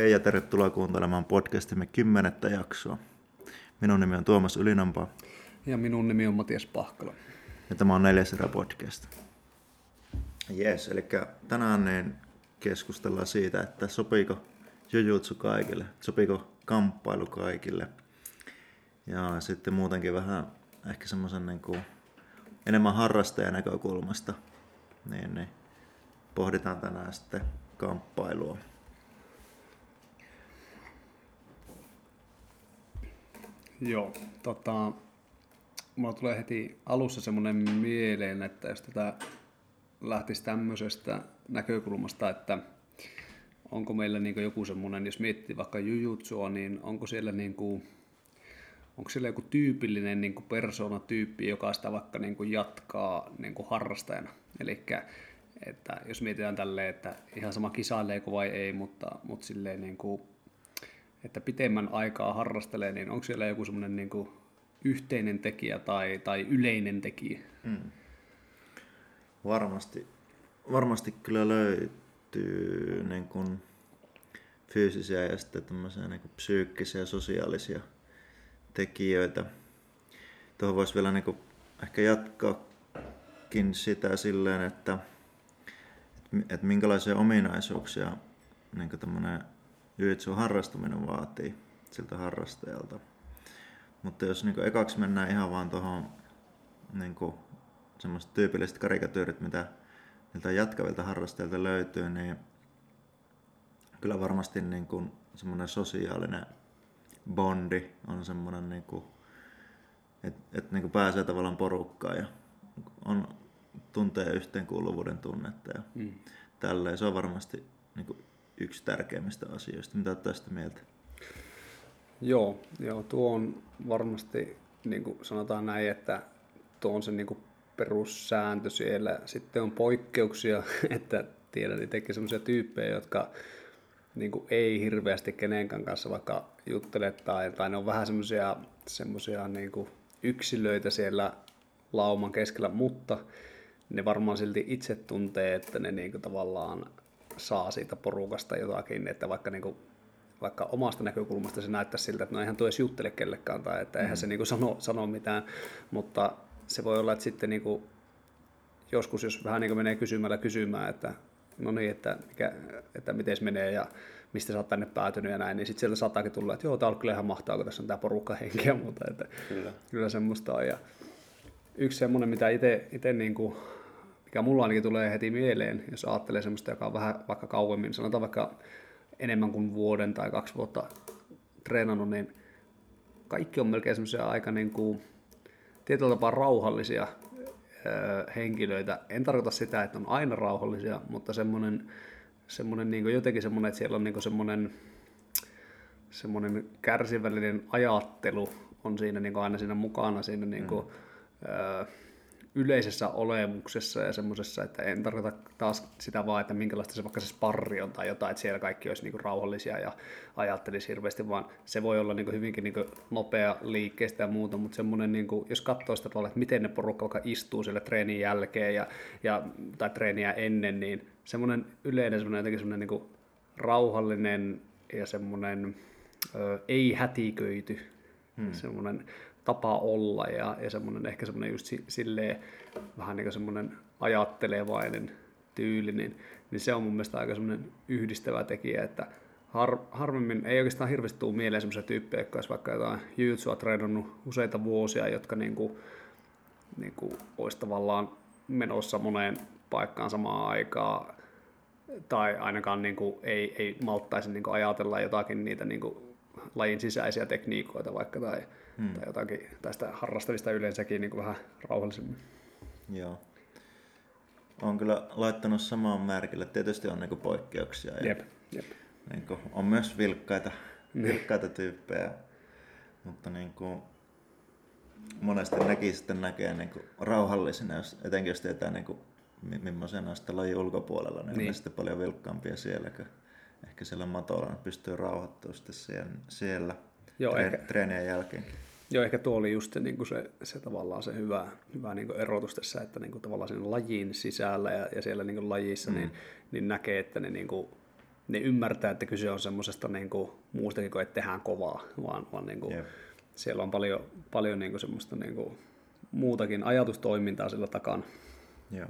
Hei ja tervetuloa kuuntelemaan podcastimme kymmenettä jaksoa. Minun nimi on Tuomas Ylinampa. Ja minun nimi on Matias Pahkala. Ja tämä on neljäs erä podcast. Yes, eli tänään niin keskustellaan siitä, että sopiiko jujutsu kaikille, sopiiko kamppailu kaikille. Ja sitten muutenkin vähän ehkä semmoisen niin kuin enemmän harrastajan näkökulmasta, niin, niin pohditaan tänään sitten kamppailua. Joo, tota, mulla tulee heti alussa semmoinen mieleen, että jos tätä lähtisi tämmöisestä näkökulmasta, että onko meillä niin joku semmoinen, jos miettii vaikka jujutsua, niin onko siellä niin kuin, onko siellä joku tyypillinen niin kuin persoonatyyppi, joka sitä vaikka niin kuin jatkaa niin kuin harrastajana. Eli että jos mietitään tälleen, että ihan sama kisaileeko vai ei, mutta, mutta silleen niin kuin, että pitemmän aikaa harrastelee, niin onko siellä joku semmoinen niin yhteinen tekijä tai, tai yleinen tekijä? Hmm. Varmasti, varmasti kyllä löytyy niin kuin fyysisiä ja sitten niin kuin psyykkisiä ja sosiaalisia tekijöitä. Tuohon voisi vielä niin kuin ehkä jatkaakin sitä silleen, että, että minkälaisia ominaisuuksia niin tämmöinen jiu harrastaminen vaatii siltä harrastajalta. Mutta jos niin ekaksi mennään ihan vaan tuohon niin semmoiset tyypilliset karikatyyrit, mitä niiltä jatkavilta harrastajilta löytyy, niin kyllä varmasti niin kuin semmoinen sosiaalinen bondi on semmoinen, niin kuin, että et niin kuin pääsee tavallaan porukkaan ja on, tuntee yhteenkuuluvuuden tunnetta ja mm. tälleen. Se on varmasti niin kuin yksi tärkeimmistä asioista. Mitä olet tästä mieltä? Joo, joo, tuo on varmasti, niin kuin sanotaan näin, että tuo on se niin kuin perussääntö siellä. Sitten on poikkeuksia, että tiedän itsekin sellaisia tyyppejä, jotka niin kuin ei hirveästi kenenkään kanssa vaikka juttele tai, tai ne on vähän semmoisia semmoisia niin yksilöitä siellä lauman keskellä, mutta ne varmaan silti itse tuntee, että ne niin kuin tavallaan saa siitä porukasta jotakin, että vaikka, niin kuin, vaikka omasta näkökulmasta se näyttää siltä, että no eihän tuo edes juttele kellekään tai että eihän mm. se niin kuin sano, sano mitään, mutta se voi olla, että sitten niin kuin, joskus, jos vähän niin kuin menee kysymällä kysymään, että no niin, että, mikä, että miten menee ja mistä sä oot tänne päätynyt ja näin, niin sitten sieltä saattaakin tulla, että joo, tää on kyllä ihan mahtavaa, kun tässä on tämä porukka henkeä, mutta että kyllä. kyllä semmoista on. Ja yksi semmoinen, mitä itse niin kuin mikä mulla ainakin tulee heti mieleen, jos ajattelee semmoista, joka on vähän vaikka kauemmin, sanotaan vaikka enemmän kuin vuoden tai kaksi vuotta treenannut, niin kaikki on melkein semmoisia aika niin kuin, tietyllä tapaa rauhallisia henkilöitä. En tarkoita sitä, että on aina rauhallisia, mutta semmoinen, semmoinen niin kuin jotenkin semmoinen, että siellä on niin kuin semmoinen, semmoinen kärsivällinen ajattelu on siinä niin kuin aina siinä mukana siinä niin kuin, mm yleisessä olemuksessa ja semmoisessa, että en tarkoita taas sitä vaan, että minkälaista se vaikka se sparri on tai jotain, että siellä kaikki olisi niin rauhallisia ja ajattelisi hirveästi, vaan se voi olla niin hyvinkin niin nopea liikkeestä ja muuta, mutta semmoinen, niin kuin, jos katsoo sitä tavalla, että miten ne porukka vaikka istuu siellä treenin jälkeen ja, ja, tai treeniä ennen, niin semmoinen yleinen semmoinen jotenkin semmoinen niin rauhallinen ja semmoinen ö, ei hätiköity, hmm. semmoinen tapa olla ja, ja semmoinen, ehkä semmoinen just silleen vähän niin kuin semmoinen ajattelevainen tyyli, niin, niin se on mun mielestä aika semmoinen yhdistävä tekijä, että har, harvemmin ei oikeastaan hirveästi tule mieleen semmoisia tyyppejä, jotka olisi vaikka jotain jujitsua treenannut useita vuosia, jotka niin kuin, niin kuin olisi tavallaan menossa moneen paikkaan samaan aikaan, tai ainakaan niin kuin ei, ei malttaisi niin kuin ajatella jotakin niitä niin kuin lajin sisäisiä tekniikoita vaikka tai, hmm. tai jotakin tästä harrastavista yleensäkin niin kuin vähän rauhallisemmin. Joo. On kyllä laittanut samaan merkille. Tietysti on niin poikkeuksia. Ja jep, jep. Niin kuin, on myös vilkkaita, niin. vilkkaita tyyppejä. Mutta niin kuin, monesti nekin sitten näkee niin kuin rauhallisena, jos, etenkin jos tietää niin kuin, millaisena sitten lajin ulkopuolella, niin, niin. on sitten paljon vilkkaampia siellä, kun ehkä siellä matolla pystyy rauhoittumaan sitten siellä, siellä Joo, tre- ehkä, treenien jälkeen. Joo, ehkä tuo oli just se, niin kuin se, se tavallaan se hyvä, hyvä niin kuin erotus tässä, että niin kuin tavallaan sen lajin sisällä ja, ja siellä niin kuin lajissa niin, mm. niin, niin näkee, että ne, niin kuin, ne ymmärtää, että kyse on semmoisesta niin kuin, muustakin kuin, että tehdään kovaa, vaan, vaan niin kuin, Jep. siellä on paljon, paljon niin kuin, semmoista niin kuin, muutakin ajatustoimintaa sillä takana. Joo.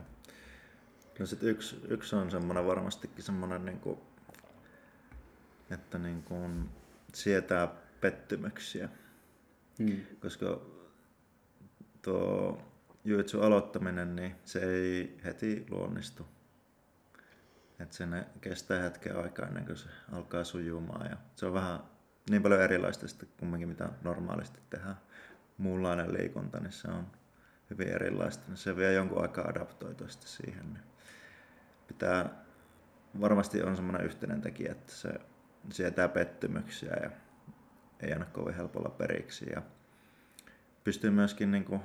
No sit yksi, yksi on semmoinen varmastikin semmoinen, niin kuin, että niin kuin sietää pettymyksiä. Hmm. Koska tuo jujutsu aloittaminen, niin se ei heti luonnistu. Että se ne kestää hetken aikaa ennen kuin se alkaa sujumaan. Ja se on vähän niin paljon erilaista sitten kumminkin, mitä normaalisti tehdään. Muunlainen liikunta, niin se on hyvin erilaista. Niin se vie jonkun aikaa adaptoitua siihen. Niin pitää, varmasti on semmoinen yhteinen tekijä, että se sietää pettymyksiä ja ei anna kovin helpolla periksi. Ja pystyy myöskin niin kuin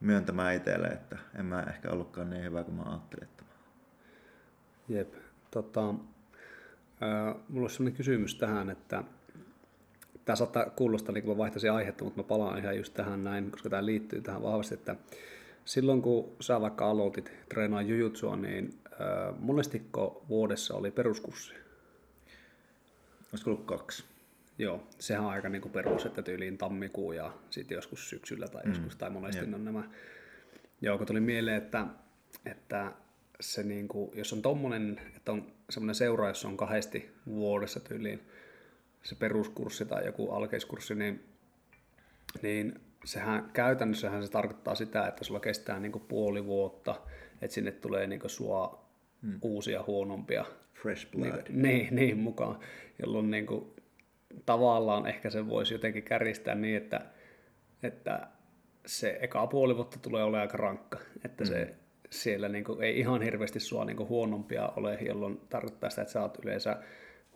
myöntämään itselle, että en mä ehkä ollutkaan niin hyvä kuin mä ajattelin. Että mä... Jep. Tota, äh, mulla olisi sellainen kysymys tähän, että tämä saattaa kuulostaa niin kuin mä vaihtaisin aihetta, mutta mä palaan ihan just tähän näin, koska tämä liittyy tähän vahvasti, että silloin kun sä vaikka aloitit treenaa jujutsua, niin äh, monestiko vuodessa oli peruskurssi? Olisiko ollut kaksi? Joo, sehän on aika niin kuin perus, että tyyliin tammikuu ja sitten joskus syksyllä tai joskus, tai monesti ne on nämä. Joo, kun tuli mieleen, että, että se niin kuin, jos on tommonen, että on semmoinen seura, jossa on kahdesti vuodessa tyyliin se peruskurssi tai joku alkeiskurssi, niin, niin sehän käytännössähän se tarkoittaa sitä, että sulla kestää niin kuin puoli vuotta, että sinne tulee niin kuin sua Hmm. uusia huonompia Fresh blood. niin, niin, niin mukaan, jolloin niin kuin, tavallaan ehkä se voisi jotenkin kärjistää niin, että, että se eka puoli vuotta tulee olemaan aika rankka, että se siellä niin kuin, ei ihan hirveästi sua niin kuin, huonompia ole, jolloin tarkoittaa sitä, että sä oot yleensä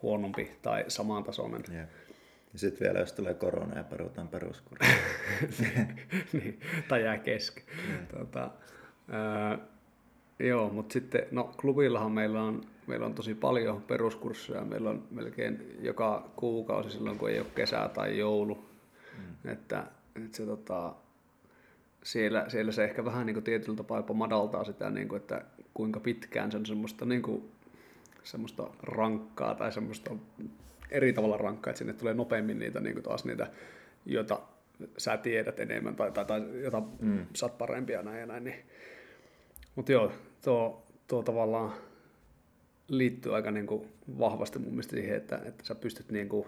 huonompi tai samantasoinen. Yeah. Ja sitten vielä, jos tulee korona ja perutaan peruskurssi. niin, tai jää kesken. Tota, ää, joo, mutta sitten, no klubillahan meillä on, meillä on tosi paljon peruskursseja. Meillä on melkein joka kuukausi silloin, kun ei ole kesä tai joulu. Mm. Että, että se, tota, siellä, siellä se ehkä vähän niin kuin tietyllä tapaa jopa madaltaa sitä, niin kuin, että kuinka pitkään se on semmoista, niin kuin, semmoista rankkaa tai semmoista eri tavalla rankkaa, että sinne tulee nopeammin niitä niin kuin taas niitä, joita sä tiedät enemmän tai, tai, tai jota mm. sä oot parempia näin ja näin. Niin. Mutta joo, tuo, tuo tavallaan liittyy aika niin kuin vahvasti mun mielestä siihen, että, että sä pystyt niin kuin,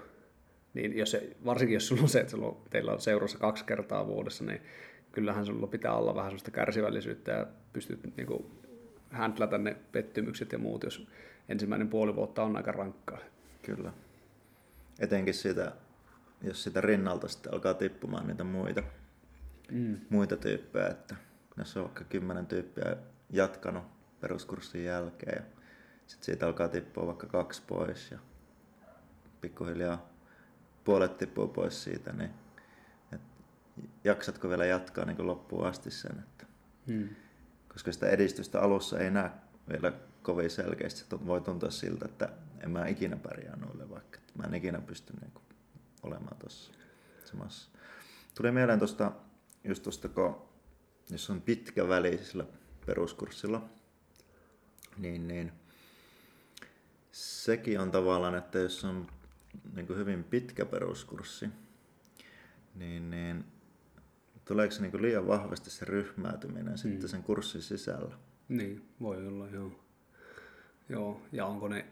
niin jos se, varsinkin jos sulla on se, että sulla on, teillä on seurassa kaksi kertaa vuodessa, niin kyllähän sulla pitää olla vähän sellaista kärsivällisyyttä ja pystyt niin kuin handlata ne pettymykset ja muut, jos ensimmäinen puoli vuotta on aika rankkaa. Kyllä. Etenkin sitä, jos sitä rinnalta sitten alkaa tippumaan niitä muita, Mm. muita tyyppejä, että jos on vaikka kymmenen tyyppiä jatkanut peruskurssin jälkeen ja sitten siitä alkaa tippua vaikka kaksi pois ja pikkuhiljaa puolet tippuu pois siitä, niin et jaksatko vielä jatkaa niin loppuun asti sen, että Mm. koska sitä edistystä alussa ei näe vielä kovin selkeästi. Se voi tuntua siltä, että en mä ikinä pärjää noille vaikka. että Mä en ikinä pysty niinku olemaan tuossa samassa. Tuli mieleen tuosta, just tuosta, kun jos on pitkä väli sillä peruskurssilla, niin, niin sekin on tavallaan, että jos on niin kuin hyvin pitkä peruskurssi, niin, niin tuleeko se niin kuin liian vahvasti se ryhmäytyminen mm. sitten sen kurssin sisällä? Niin, voi olla, joo. Joo, ja onko ne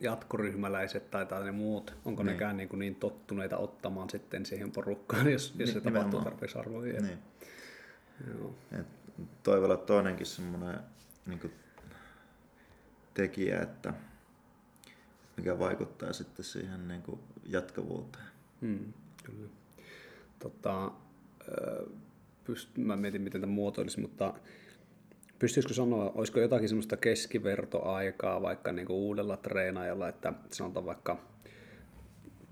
jatkoryhmäläiset tai, tai ne muut, onko niin. Nekään niin, kuin niin tottuneita ottamaan sitten siihen porukkaan, jos, jos se Ni- tapahtuu nimenomaan. tarpeeksi harvoin vielä. Niin. Joo. Et toivolla toinenkin semmoinen niin tekijä, että mikä vaikuttaa sitten siihen niin kuin jatkavuuteen. Mm, kyllä. Tota, pyst- mä mietin, miten tämä muotoilisi, mutta pystyisikö sanoa, olisiko jotakin semmoista keskivertoaikaa vaikka niinku uudella treenaajalla, että sanotaan vaikka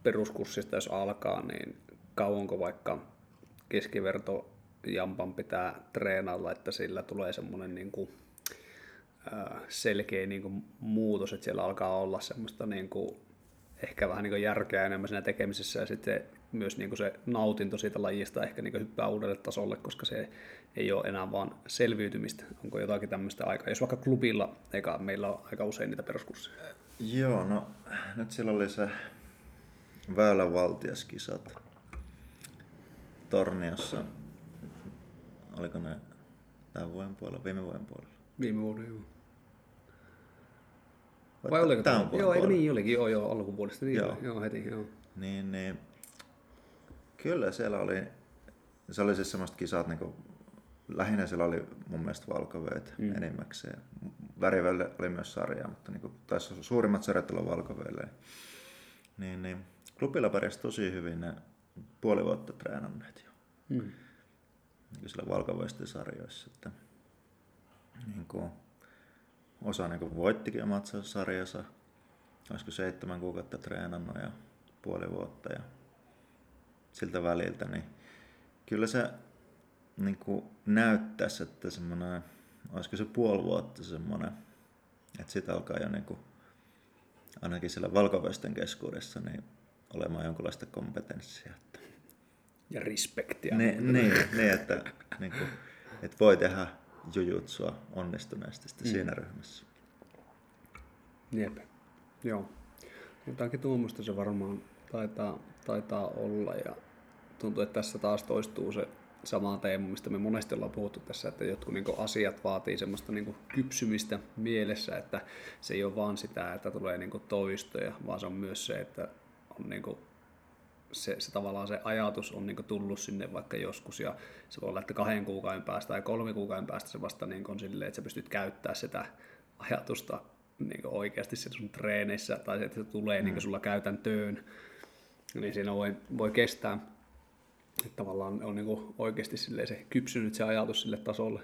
peruskurssista jos alkaa, niin kauanko vaikka keskiverto jampan pitää treenailla, että sillä tulee semmoinen niinku, ö, selkeä niinku muutos, että siellä alkaa olla semmoista niinku ehkä vähän niin järkeä enemmän siinä tekemisessä ja sitten myös niin se nautinto siitä lajista ehkä niin hyppää uudelle tasolle, koska se ei ole enää vaan selviytymistä. Onko jotakin tämmöistä aikaa? Jos vaikka klubilla, eikä meillä on aika usein niitä peruskursseja. Joo, no nyt sillä oli se Väylän valtiaskisat Torniossa. Oliko ne tämän vuoden puolella, viime vuoden puolella? Viime vuoden, joo. Vai, Vai oliko tämä? Joo, eikö niin olikin, joo, joo, alkupuolesta, niin Joo. joo. heti, joo. Niin, niin. Kyllä siellä oli, se oli siis semmoista kisat, niin kuin, lähinnä siellä oli mun mielestä valkovöitä Mm. mm. enimmäkseen. Värivälle oli myös sarja, mutta niin kuin, taisi suurimmat sarjat olla valkovöille. Niin, niin. Klubilla pärjäsi tosi hyvin ne puoli vuotta treenanneet jo. Mm. Niin kuin siellä valkovöisten sarjoissa. Että, niin kuin, osa niin kuin voittikin omat sarjansa. Olisiko seitsemän kuukautta treenannut ja puoli vuotta ja siltä väliltä, niin kyllä se niin kuin näyttäisi, että semmoinen, olisiko se puoli vuotta semmoinen, että sitten alkaa jo niin kuin, ainakin siellä valkoväestön keskuudessa niin olemaan jonkinlaista kompetenssia. Että, Ja respektiä. niin, niin, niin, että, niin kuin, että voi tehdä jujutsua onnistuneesti Mm. siinä ryhmässä. Jep. Joo. Jotakin tuommoista se varmaan taitaa, taitaa olla ja tuntuu, että tässä taas toistuu se sama teema, mistä me monesti ollaan puhuttu tässä, että jotkut niin asiat vaatii semmoista niin kypsymistä mielessä, että se ei ole vaan sitä, että tulee niin toistoja, vaan se on myös se, että on niin se, se tavallaan se ajatus on niin tullut sinne vaikka joskus ja se voi olla, että kahden kuukauden päästä tai kolme kuukauden päästä se vasta niin on silleen, että sä pystyt käyttämään sitä ajatusta niin oikeasti sun treeneissä tai se, että se tulee mm. niin sulla käytäntöön, niin siinä voi, voi kestää. Että tavallaan on niin oikeasti se kypsynyt se ajatus sille tasolle.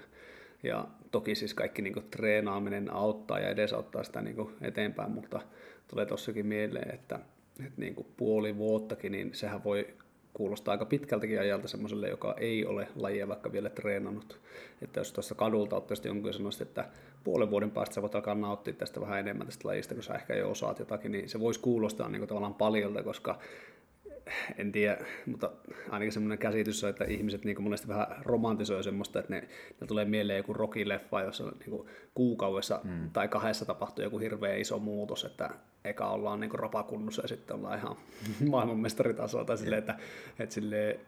Ja toki siis kaikki niin treenaaminen auttaa ja edesauttaa sitä niin eteenpäin, mutta tulee tossakin mieleen, että, että niin puoli vuottakin, niin sehän voi kuulostaa aika pitkältäkin ajalta semmoiselle, joka ei ole lajia vaikka vielä treenannut. Että jos tuossa kadulta ottaisit jonkun ja sanoisit, että puolen vuoden päästä sä voit alkaa nauttia tästä vähän enemmän tästä lajista, kun sä ehkä jo osaat jotakin, niin se voisi kuulostaa niin tavallaan paljolta, koska en tiedä, mutta ainakin semmoinen käsitys on, että ihmiset niin monesti vähän romantisoi semmoista, että ne, ne tulee mieleen joku rockileffa, jossa niin kuukaudessa mm. tai kahdessa tapahtuu joku hirveän iso muutos, että eka ollaan niin rapakunnossa ja sitten ollaan ihan maailmanmestaritasoa tai silleen, että, että silleen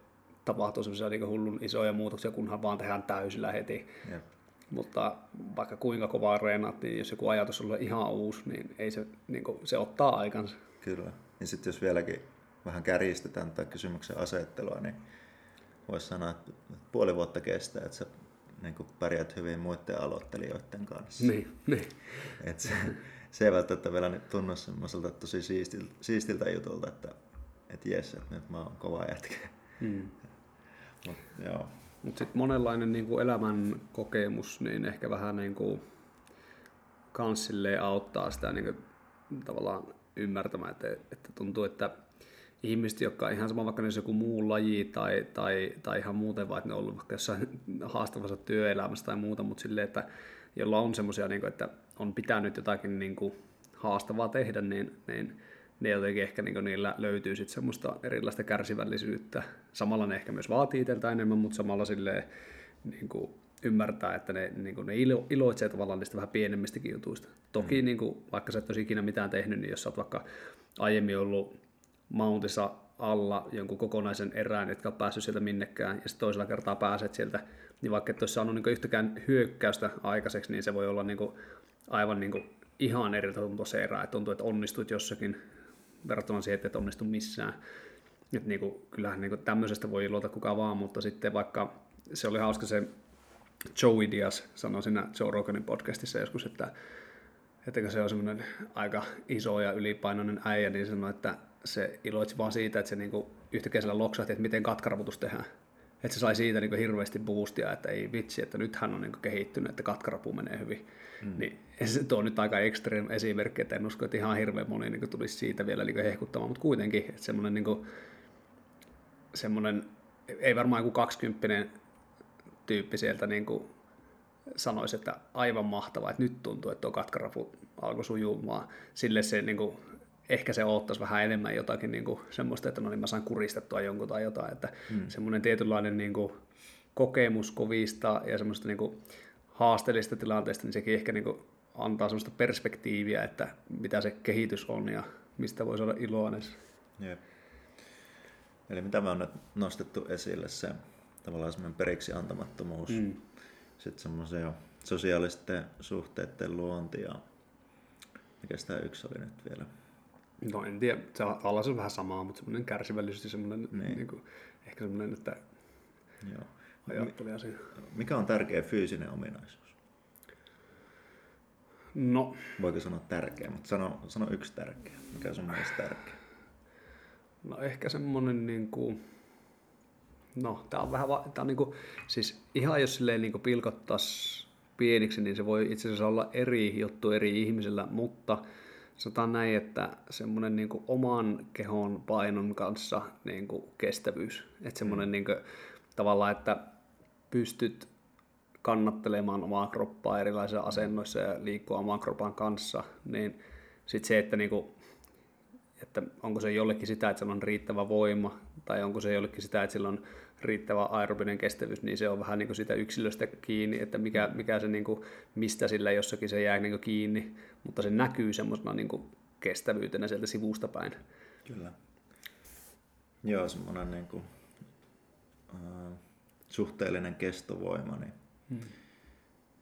tapahtuu semmoisia niin hullun isoja muutoksia, kunhan vaan tehdään täysillä heti. Jep. Mutta vaikka kuinka kovaa reenaat, niin jos joku ajatus on ihan uusi, niin, ei se, niin kuin, se ottaa aikansa. Kyllä. Ja sitten jos vieläkin vähän kärjistetään tai kysymyksen asettelua, niin voisi sanoa, että puoli vuotta kestää, että sä niin pärjät hyvin muiden aloittelijoiden kanssa. Niin, niin. Et se, se ei välttämättä vielä nyt tunnu semmoiselta tosi siistiltä, siistiltä jutulta, että et jes, että nyt mä oon kova jätkä. Mm. Mut, joo. Mutta sitten monenlainen niin kuin elämän kokemus, niin ehkä vähän niin kuin kans auttaa sitä niin kuin, tavallaan ymmärtämään, että, että tuntuu, että ihmiset, jotka on ihan sama vaikka ne joku muu laji tai, tai, tai ihan muuten, vaikka ne on ollut vaikka jossain haastavassa työelämässä tai muuta, mutta silleen, että jolla on semmoisia, niin että on pitänyt jotakin niin kuin haastavaa tehdä, niin, niin ne jotenkin ehkä niin niillä löytyy sitten semmoista erilaista kärsivällisyyttä. Samalla ne ehkä myös vaatii itseltä enemmän, mutta samalla silleen, niin kuin ymmärtää, että ne, niin kuin ne ilo, iloitsee tavallaan niistä vähän pienemmistäkin jutuista. Toki mm. niin kuin, vaikka sä et olisi ikinä mitään tehnyt, niin jos sä oot vaikka aiemmin ollut Mountissa alla jonkun kokonaisen erään, etkä ole päässyt sieltä minnekään, ja sitten toisella kertaa pääset sieltä, niin vaikka et olisi saanut niin yhtäkään hyökkäystä aikaiseksi, niin se voi olla niin kuin aivan niin kuin ihan eri tuntua se erä, että tuntuu, että onnistuit jossakin verrattuna siihen, että et onnistu missään. Et niin kuin, kyllähän niin kuin tämmöisestä voi iloita kuka vaan, mutta sitten vaikka se oli hauska se Joey Diaz sanoi siinä Joe Roganin podcastissa joskus, että, että se on semmoinen aika iso ja ylipainoinen äijä, niin sanoi, että se iloitsi vaan siitä, että se niinku yhtäkkiä siellä loksahti, että miten katkaraputus tehdään. Että se sai siitä niinku hirveästi boostia, että ei vitsi, että nyt hän on niinku kehittynyt, että katkarapu menee hyvin. Mm. Niin se tuo nyt aika ekstrem esimerkki, että en usko, että ihan hirveän moni niinku tulisi siitä vielä niinku hehkuttamaan, mutta kuitenkin, että semmoinen, niinku, semmoinen ei varmaan joku 20 tyyppi sieltä niinku sanoisi, että aivan mahtavaa, että nyt tuntuu, että tuo katkarapu alkoi sujumaan. Sille se niinku ehkä se ottaisi vähän enemmän jotakin niin kuin semmoista, että no niin mä saan kuristettua jonkun tai jotain, että mm. semmoinen tietynlainen niin kuin kokemus kovista ja semmoista niin kuin haasteellista tilanteista, niin sekin ehkä niin kuin antaa semmoista perspektiiviä, että mitä se kehitys on ja mistä voi saada iloa Jep. Eli mitä me on nyt nostettu esille, se tavallaan semmoinen periksi antamattomuus, mm. sitten semmoisen sosiaalisten suhteiden luonti ja mikä tämä yksi oli nyt vielä? No en tiedä, se alla on vähän samaa, mutta semmoinen kärsivällisyys ja semmoinen, niin. Niin kuin, ehkä semmoinen, että Joo. ajattelee asiaa. Mikä on tärkeä fyysinen ominaisuus? No. Voiko sanoa tärkeä, mutta sano, sano yksi tärkeä. Mikä on sun mielestä tärkeä? No ehkä semmoinen niin kuin, no tää on vähän, tää on niin kuin, siis ihan jos silleen niin pilkottaisiin pieniksi, niin se voi itse asiassa olla eri juttu eri ihmisillä, mutta sanotaan näin, että semmoinen niin kuin oman kehon painon kanssa niin kuin kestävyys. Että semmoinen mm. niin kuin, tavallaan, että pystyt kannattelemaan omaa kroppaa erilaisissa asennoissa ja liikkua oman kropan kanssa, niin sitten se, että, niin kuin, että onko se jollekin sitä, että sillä on riittävä voima, tai onko se jollekin sitä, että sillä on riittävä aerobinen kestävyys, niin se on vähän niin kuin sitä yksilöstä kiinni, että mikä, mikä se, niin kuin, mistä sillä jossakin se jää niin kuin kiinni, mutta se näkyy semmoisena niin kuin kestävyytenä sieltä sivusta päin. Kyllä. Joo, semmoinen niin kuin, äh, suhteellinen kestovoima, niin hmm.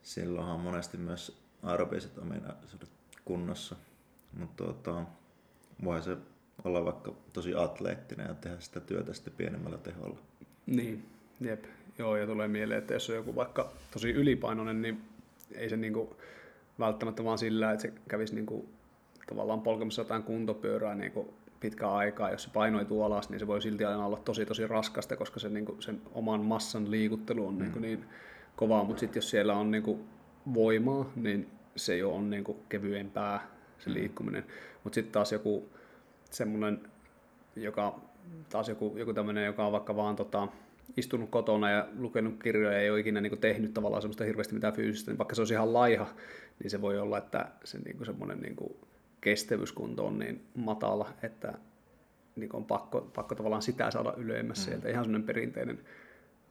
silloinhan monesti myös aerobiset ominaisuudet kunnossa, mutta tuota, voi se olla vaikka tosi atleettinen ja tehdä sitä työtä sitten pienemmällä teholla. Niin, jep. Joo, ja tulee mieleen, että jos on joku vaikka tosi ylipainoinen, niin ei se niinku välttämättä vaan sillä, että se kävisi niinku tavallaan polkemassa jotain kuntopyörää niinku pitkään aikaa. Jos se painoituu alas, niin se voi silti aina olla tosi tosi raskasta, koska se, niinku, sen oman massan liikuttelu on niinku mm. niin kovaa. Mutta sitten jos siellä on niinku voimaa, niin se jo on niinku kevyempää se mm. liikkuminen. Mutta sitten taas joku semmoinen, joka taas joku, joku tämmöinen, joka on vaikka vaan tota, istunut kotona ja lukenut kirjoja ja ei ole ikinä niin kuin, tehnyt tavallaan semmoista hirveästi mitään fyysistä, niin vaikka se olisi ihan laiha, niin se voi olla, että se niin kuin, semmoinen niin kuin, kestävyyskunto on niin matala, että niin kuin, on pakko, pakko tavallaan sitä saada ylemmäs mm. sieltä. Ihan semmoinen perinteinen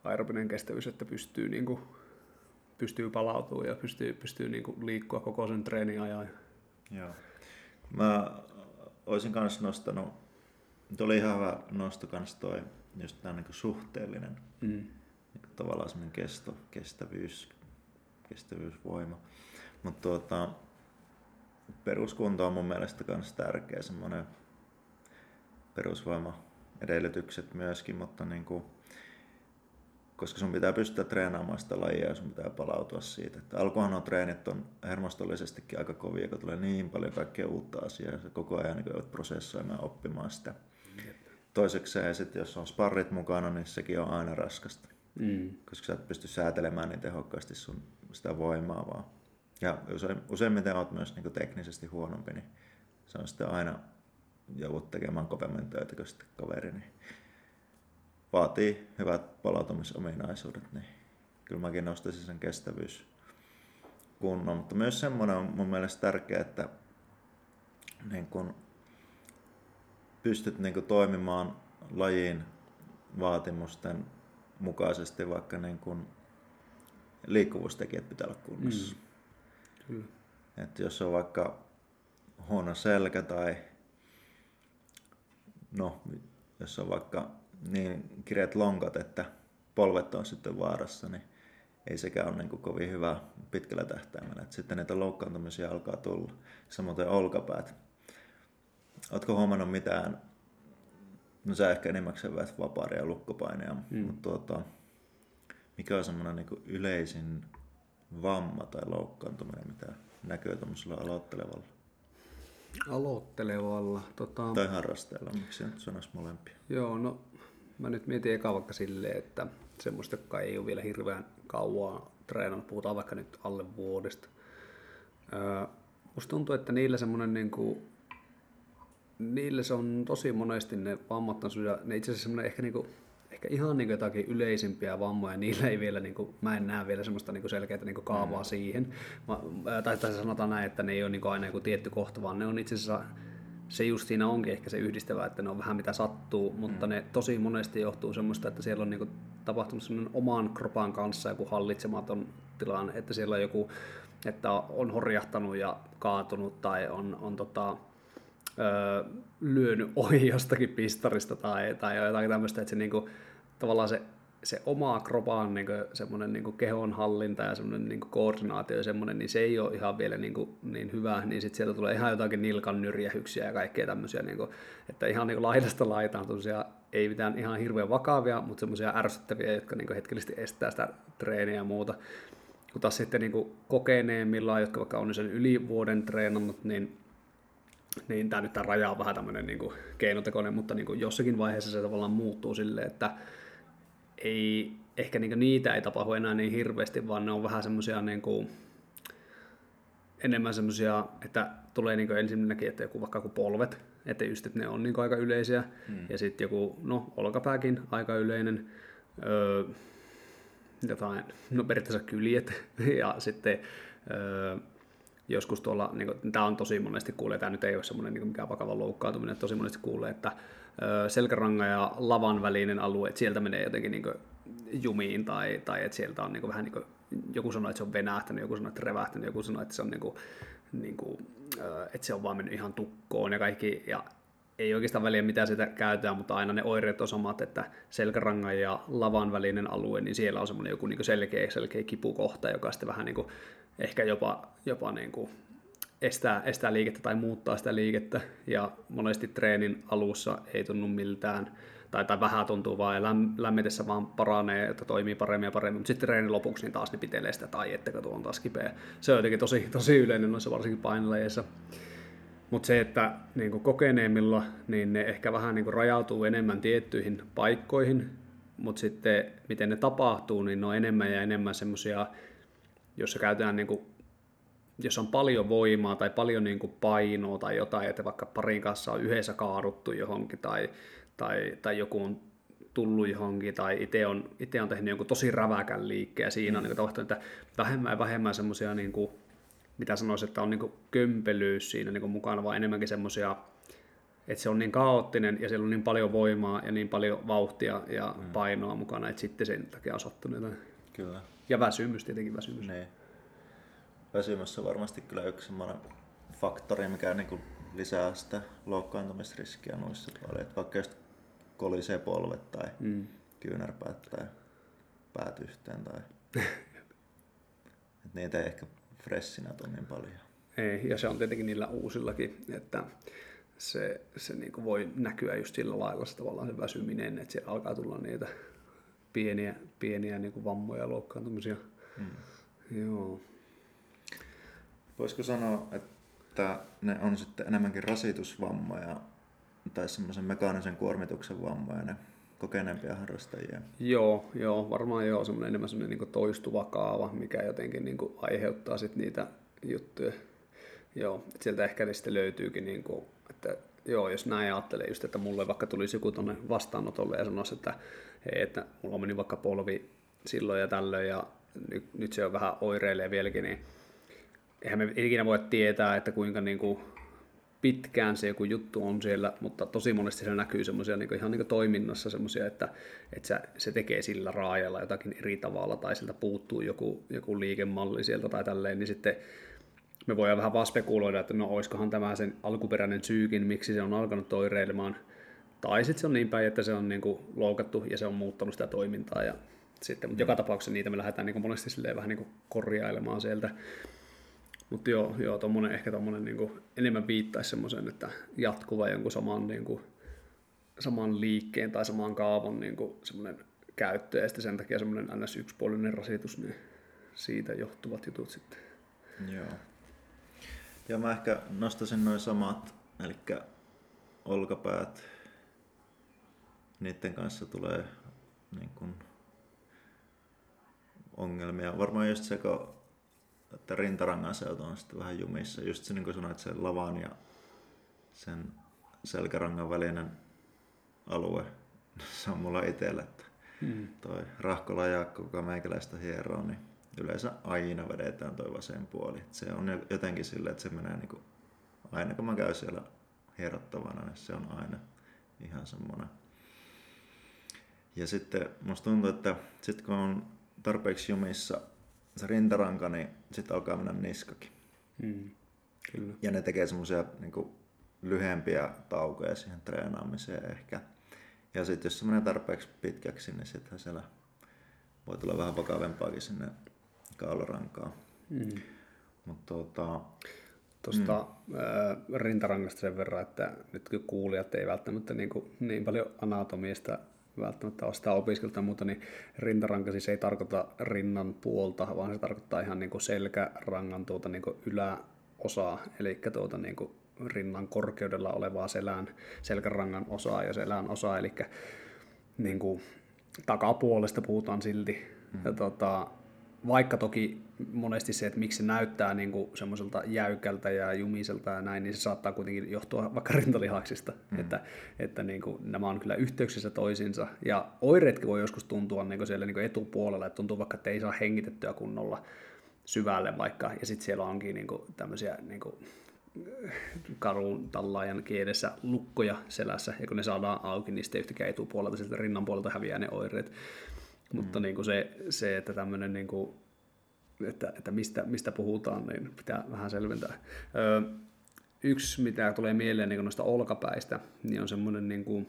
aerobinen kestävyys, että pystyy, niin kuin, pystyy palautumaan ja pystyy, pystyy niin kuin, liikkua koko sen treenin ajan. Joo. Mä olisin kanssa nostanut Tuo oli ihan hyvä nosto kans toi, just tämä niin suhteellinen, mm. niin tavallaan semmoinen kesto, kestävyys, kestävyysvoima. Mutta tuota, peruskunto on mun mielestä myös tärkeä semmoinen perusvoima edellytykset myöskin, mutta niin kuin, koska sun pitää pystyä treenaamaan sitä lajia ja sun pitää palautua siitä. Että alkuhan on treenit on hermostollisestikin aika kovia, kun tulee niin paljon kaikkea uutta asiaa ja koko ajan niin joudut prosessoimaan oppimaan sitä toisekseen sitten jos on sparrit mukana, niin sekin on aina raskasta. Mm. Koska sä et pysty säätelemään niin tehokkaasti sun sitä voimaa vaan. Ja usein, useimmiten olet myös niin teknisesti huonompi, niin se on sitten aina joudut tekemään kovemmin töitä kuin sitten kaveri, niin vaatii hyvät palautumisominaisuudet, niin kyllä mäkin nostaisin sen kestävyys kunnon. Mutta myös semmoinen on mun mielestä tärkeää, että niin kun pystyt niin kuin, toimimaan lajin vaatimusten mukaisesti, vaikka niin kuin, liikkuvuustekijät pitää olla kunnossa. Mm. Kyllä. Et jos on vaikka huono selkä tai no, jos on vaikka niin kireät lonkat, että polvet on sitten vaarassa, niin ei sekään ole niin kuin kovin hyvä pitkällä tähtäimellä. Et sitten niitä loukkaantumisia alkaa tulla. Samoin olkapäät. Oletko huomannut mitään, no sä ehkä enimmäkseen väät vapaaria ja lukkopaineja, mm. mutta tuota, mikä on semmoinen niin yleisin vamma tai loukkaantuminen, mitä näkyy tuommoisella aloittelevalla? Aloittelevalla? Tota... Tai harrasteella, miksi nyt sanoisi molempia? Joo, no mä nyt mietin eka vaikka silleen, että semmoista, joka ei ole vielä hirveän kauan treenannut, puhutaan vaikka nyt alle vuodesta. Öö, musta tuntuu, että niillä semmoinen niin kuin niille se on tosi monesti ne vammat on ne itse asiassa ehkä, niinku, ehkä ihan niinku jotakin yleisimpiä vammoja, niillä ei vielä, niinku, mä en näe vielä semmoista niinku selkeää niinku kaavaa mm. siihen. Mä, tai, tai sanotaan näin, että ne ei ole niinku aina joku tietty kohta, vaan ne on itse asiassa se just siinä onkin ehkä se yhdistävä, että ne on vähän mitä sattuu, mutta mm. ne tosi monesti johtuu semmoista, että siellä on niinku tapahtunut semmoinen oman kropan kanssa joku hallitsematon tilanne, että siellä on joku, että on horjahtanut ja kaatunut tai on, on tota, öö, lyönyt ohi jostakin pistarista tai, tai jotain tämmöistä, että se niinku, tavallaan se se oma kropan niin semmoinen niin kehonhallinta ja semmoinen niin koordinaatio ja semmoinen, niin se ei ole ihan vielä niin, kuin, niin hyvä, niin sitten sieltä tulee ihan jotakin nilkan nyrjähyksiä ja kaikkea tämmöisiä, niin kuin, että ihan niin kuin laidasta laitaan tosiaan, ei mitään ihan hirveän vakavia, mutta semmoisia ärsyttäviä, jotka niin hetkellisesti estää sitä treeniä ja muuta. Kun taas sitten niin kokeneemmillaan, jotka vaikka on sen yli vuoden treenannut, niin niin tämä nyt tämä raja on vähän tämmöinen niin keinotekoinen, mutta niin jossakin vaiheessa se tavallaan muuttuu silleen, että ei, ehkä niin niitä ei tapahdu enää niin hirveästi, vaan ne on vähän semmoisia niin kuin, enemmän semmoisia, että tulee niin ensimmäisenkin, että joku vaikka kuin polvet, että just, että ne on niin aika yleisiä, hmm. ja sitten joku, no olkapääkin aika yleinen, öö, jotain, no periaatteessa kyljet, ja sitten öö, joskus tuolla, niin kuin, tämä on tosi monesti kuulee, tämä nyt ei ole semmoinen niin mikään vakava loukkaantuminen, tosi monesti kuulee, että selkärangan ja lavan välinen alue, että sieltä menee jotenkin niin jumiin tai, tai että sieltä on niin vähän niin kuin, joku sanoo, että se on venähtänyt, joku sanoo, että revähtänyt, joku sanoo, että se on niin kuin, niin kuin, että se on vaan mennyt ihan tukkoon ja kaikki, ja ei oikeastaan väliä mitä sitä käytetään, mutta aina ne oireet on samat, että selkärangan ja lavan välinen alue, niin siellä on semmoinen joku niin selkeä, selkeä kipukohta, joka sitten vähän niin kuin, ehkä jopa, jopa niin kuin estää, estää liikettä tai muuttaa sitä liikettä, ja monesti treenin alussa ei tunnu miltään, tai, tai vähän tuntuu vaan, ja lämmitessä vaan paranee, että toimii paremmin ja paremmin, mutta sitten treenin lopuksi niin taas ne pitelee sitä, tai että tuo on taas kipeä. Se on jotenkin tosi, tosi yleinen noissa varsinkin painolajeissa. Mutta se, että niin kokeneemmilla, niin ne ehkä vähän niin rajautuu enemmän tiettyihin paikkoihin, mutta sitten miten ne tapahtuu, niin ne on enemmän ja enemmän semmoisia, jossa käytetään niin jos on paljon voimaa tai paljon niin kuin painoa tai jotain, että vaikka parin kanssa on yhdessä kaaduttu johonkin tai, tai, tai joku on tullut johonkin tai itse on, itse on tehnyt jonkun tosi räväkän liikkeen siinä mm. on niin tapahtunut, että vähemmän ja vähemmän semmoisia, niin kuin, mitä sanoisin, että on niin kömpelyys siinä niin mukana, vaan enemmänkin semmoisia, että se on niin kaoottinen ja siellä on niin paljon voimaa ja niin paljon vauhtia ja mm. painoa mukana, että sitten sen takia on sattunut Kyllä. Ja väsymys tietenkin väsymys. Ne väsymys on varmasti kyllä yksi semmoinen faktori, mikä niin kuin lisää sitä loukkaantumisriskiä noissa paljon. Että vaikka just kolisee polvet tai mm. kyynärpäät tai päät yhteen tai... että niitä ei ehkä freshinä niin paljon. Ei, ja se on tietenkin niillä uusillakin, että se, se niin kuin voi näkyä just sillä lailla se tavallaan se väsyminen, että siellä alkaa tulla niitä pieniä, pieniä niin kuin vammoja ja loukkaantumisia. Mm. Joo. Voisiko sanoa, että ne on sitten enemmänkin rasitusvammoja tai semmoisen mekaanisen kuormituksen vammoja ne kokeneempia harrastajia? Joo, joo varmaan joo, semmoinen enemmän semmoinen niin toistuva kaava, mikä jotenkin niin aiheuttaa sitten niitä juttuja. Joo, sieltä ehkä sitten löytyykin, niin kuin, että joo, jos näin ajattelee just, että mulle vaikka tulisi joku tuonne vastaanotolle ja sanoisi, että hei, että mulla meni vaikka polvi silloin ja tällöin ja nyt, nyt se on vähän oireilee vieläkin, niin eihän me ikinä voi tietää, että kuinka niin kuin pitkään se joku juttu on siellä, mutta tosi monesti siellä näkyy semmoisia niin ihan niin toiminnassa semmoisia, että, että se, se tekee sillä raajalla jotakin eri tavalla tai sieltä puuttuu joku, joku liikemalli sieltä tai tälleen, niin sitten me voidaan vähän vaan spekuloida, että no olisikohan tämä sen alkuperäinen syykin, miksi se on alkanut toireilemaan. Tai sitten se on niin päin, että se on niin kuin loukattu ja se on muuttanut sitä toimintaa. Ja sitten, mutta joka tapauksessa niitä me lähdetään niin kuin monesti vähän niin kuin korjailemaan sieltä. Mutta joo, joo tommonen, ehkä tommonen niinku, enemmän viittaisi semmoisen, että jatkuva jonkun saman, niinku, saman liikkeen tai saman kaavon niinku, semmoinen käyttö ja sitten sen takia semmoinen ns. yksipuolinen rasitus, niin siitä johtuvat jutut sitten. Joo. Ja mä ehkä nostasin noin samat, eli olkapäät, niiden kanssa tulee niin kun, ongelmia. Varmaan just se, kun että rintarangan seutu on sitten vähän jumissa. Just se niin kuin sanoit, se lavan ja sen selkärangan välinen alue, se on mulla itsellä, että hmm. toi Rahkola Jaakko, joka meikäläistä hieroo, niin yleensä aina vedetään toi vasen puoli. Se on jotenkin silleen, että se menee niin kuin, aina kun mä käyn siellä hierottavana, niin se on aina ihan semmoinen. Ja sitten musta tuntuu, että sitten kun on tarpeeksi jumissa se rintaranka, niin sitten alkaa mennä niskakin. Mm. Kyllä. Ja ne tekee semmoisia niin lyhyempiä taukoja siihen treenaamiseen ehkä. Ja sitten jos se menee tarpeeksi pitkäksi, niin sittenhän siellä voi tulla vähän vakavempaakin sinne kaularankaan. Mm. Mutta tota, Tuosta mm. rintarangasta sen verran, että nyt kun kuulijat ei välttämättä niin, kuin, niin paljon anatomiasta välttämättä sitä opiskelta, mutta niin rintaranka siis ei tarkoita rinnan puolta, vaan se tarkoittaa ihan niin kuin selkärangan tuota niin kuin yläosaa, eli tuota niin kuin rinnan korkeudella olevaa selän, selkärangan osaa ja selän osaa, eli niin kuin takapuolesta puhutaan silti. Mm. Ja tota, vaikka toki monesti se, että miksi se näyttää niin kuin semmoiselta jäykältä ja jumiselta ja näin, niin se saattaa kuitenkin johtua vaikka rintalihaksista, mm. että, että niin kuin nämä on kyllä yhteyksissä toisiinsa. Ja oireetkin voi joskus tuntua niin kuin siellä niin kuin etupuolella, että tuntuu vaikka, että ei saa hengitettyä kunnolla syvälle vaikka, ja sitten siellä onkin niin kuin tämmöisiä niin kuin karun tallaajan kielessä lukkoja selässä, ja kun ne saadaan auki, niin sitten yhtäkään etupuolelta, sieltä rinnan puolelta häviää ne oireet. Mm. Mutta niin kuin se, se, että tämmöinen, niin kuin, että, että mistä, mistä puhutaan, niin pitää vähän selventää. Öö, yksi, mitä tulee mieleen niin noista olkapäistä, niin on semmoinen niin kuin,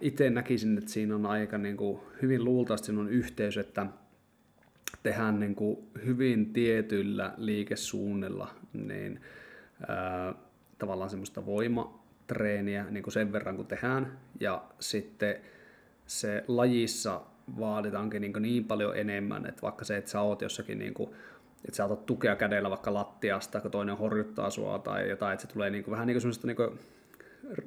itse näkisin, että siinä on aika niin kuin, hyvin luultavasti on yhteys, että tehdään niin kuin, hyvin tietyllä liikesuunnilla niin, ää, tavallaan semmoista voimatreeniä niin kuin sen verran kun tehdään, ja sitten se lajissa vaaditaankin niin, niin paljon enemmän, että vaikka se, että sä oot jossakin niin kuin, että sä otat tukea kädellä vaikka lattiasta, kun toinen horjuttaa sua tai jotain, että se tulee niin kuin, vähän niin kuin semmoista niin kuin,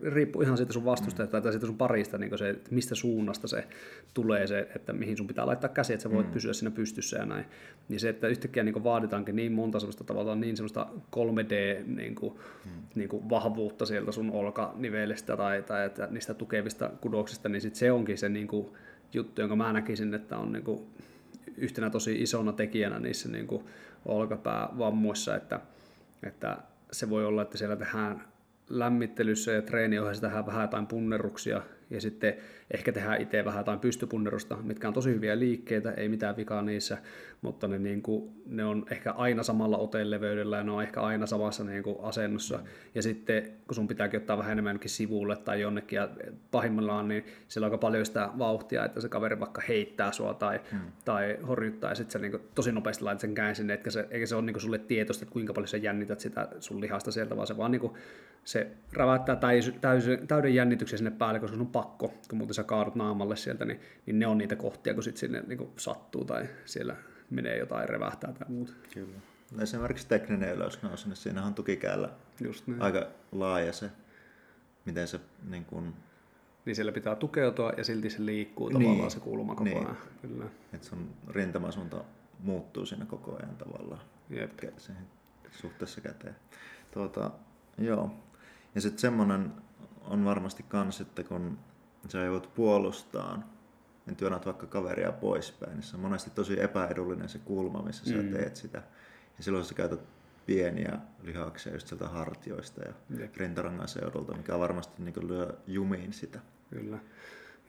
riippuu ihan siitä sun vastustajasta mm. tai siitä sun parista, niin se, että mistä suunnasta se tulee, se, että mihin sun pitää laittaa käsi, että sä voit mm. pysyä siinä pystyssä ja näin. Niin se, että yhtäkkiä niin vaaditaankin niin monta semmoista tavallaan niin semmoista 3D niin kuin, mm. niin kuin vahvuutta sieltä sun olkanivelestä tai, tai että niistä tukevista kudoksista, niin sit se onkin se niin kuin, juttu, jonka mä näkisin, että on niin kuin, yhtenä tosi isona tekijänä niissä niin kuin, olkapäävammoissa, että, että se voi olla, että siellä tehdään lämmittelyssä ja treeniohjeessa tehdään vähän jotain punneruksia ja sitten ehkä tehdään itse vähän jotain pystypunnerusta, mitkä on tosi hyviä liikkeitä, ei mitään vikaa niissä, mutta ne, niin kuin, ne on ehkä aina samalla oteleveydellä ja ne on ehkä aina samassa niin kuin asennossa. Ja sitten kun sun pitääkin ottaa vähän enemmänkin sivulle tai jonnekin ja pahimmillaan, niin siellä on aika paljon sitä vauhtia, että se kaveri vaikka heittää sua tai, mm. tai horjuttaa ja sitten sä niin kuin, tosi nopeasti laitat sen käyn sinne, eikä se, eikä se ole niin kuin sulle tietoista, että kuinka paljon sä jännität sitä sun lihasta sieltä, vaan se vaan niin kuin, se räväyttää täysin, täyden jännityksen sinne päälle, koska sun on pakko, kun muuten sä kaadut naamalle sieltä, niin, niin ne on niitä kohtia, kun sitten sinne niin sattuu tai siellä menee jotain, revähtää tai muuta. Kyllä. Esimerkiksi tekninen ylösnousu, niin siinähän on tukikäällä Just niin. aika laaja se, miten se niin kun... Niin siellä pitää tukeutua ja silti se liikkuu niin. tavallaan se kulma koko niin. ajan. Kyllä. Että sun rintamasuunta muuttuu siinä koko ajan tavallaan Jep. Siihen suhteessa käteen. Tuota, joo. Ja sitten semmoinen on varmasti kans, että kun sä joudut puolustaan, niin työnnät vaikka kaveria poispäin, niin se on monesti tosi epäedullinen se kulma, missä sä mm. teet sitä. Ja silloin sä käytät pieniä lihaksia just sieltä hartioista ja Jep. rintarangan seudulta, mikä varmasti niin lyö jumiin sitä. Kyllä.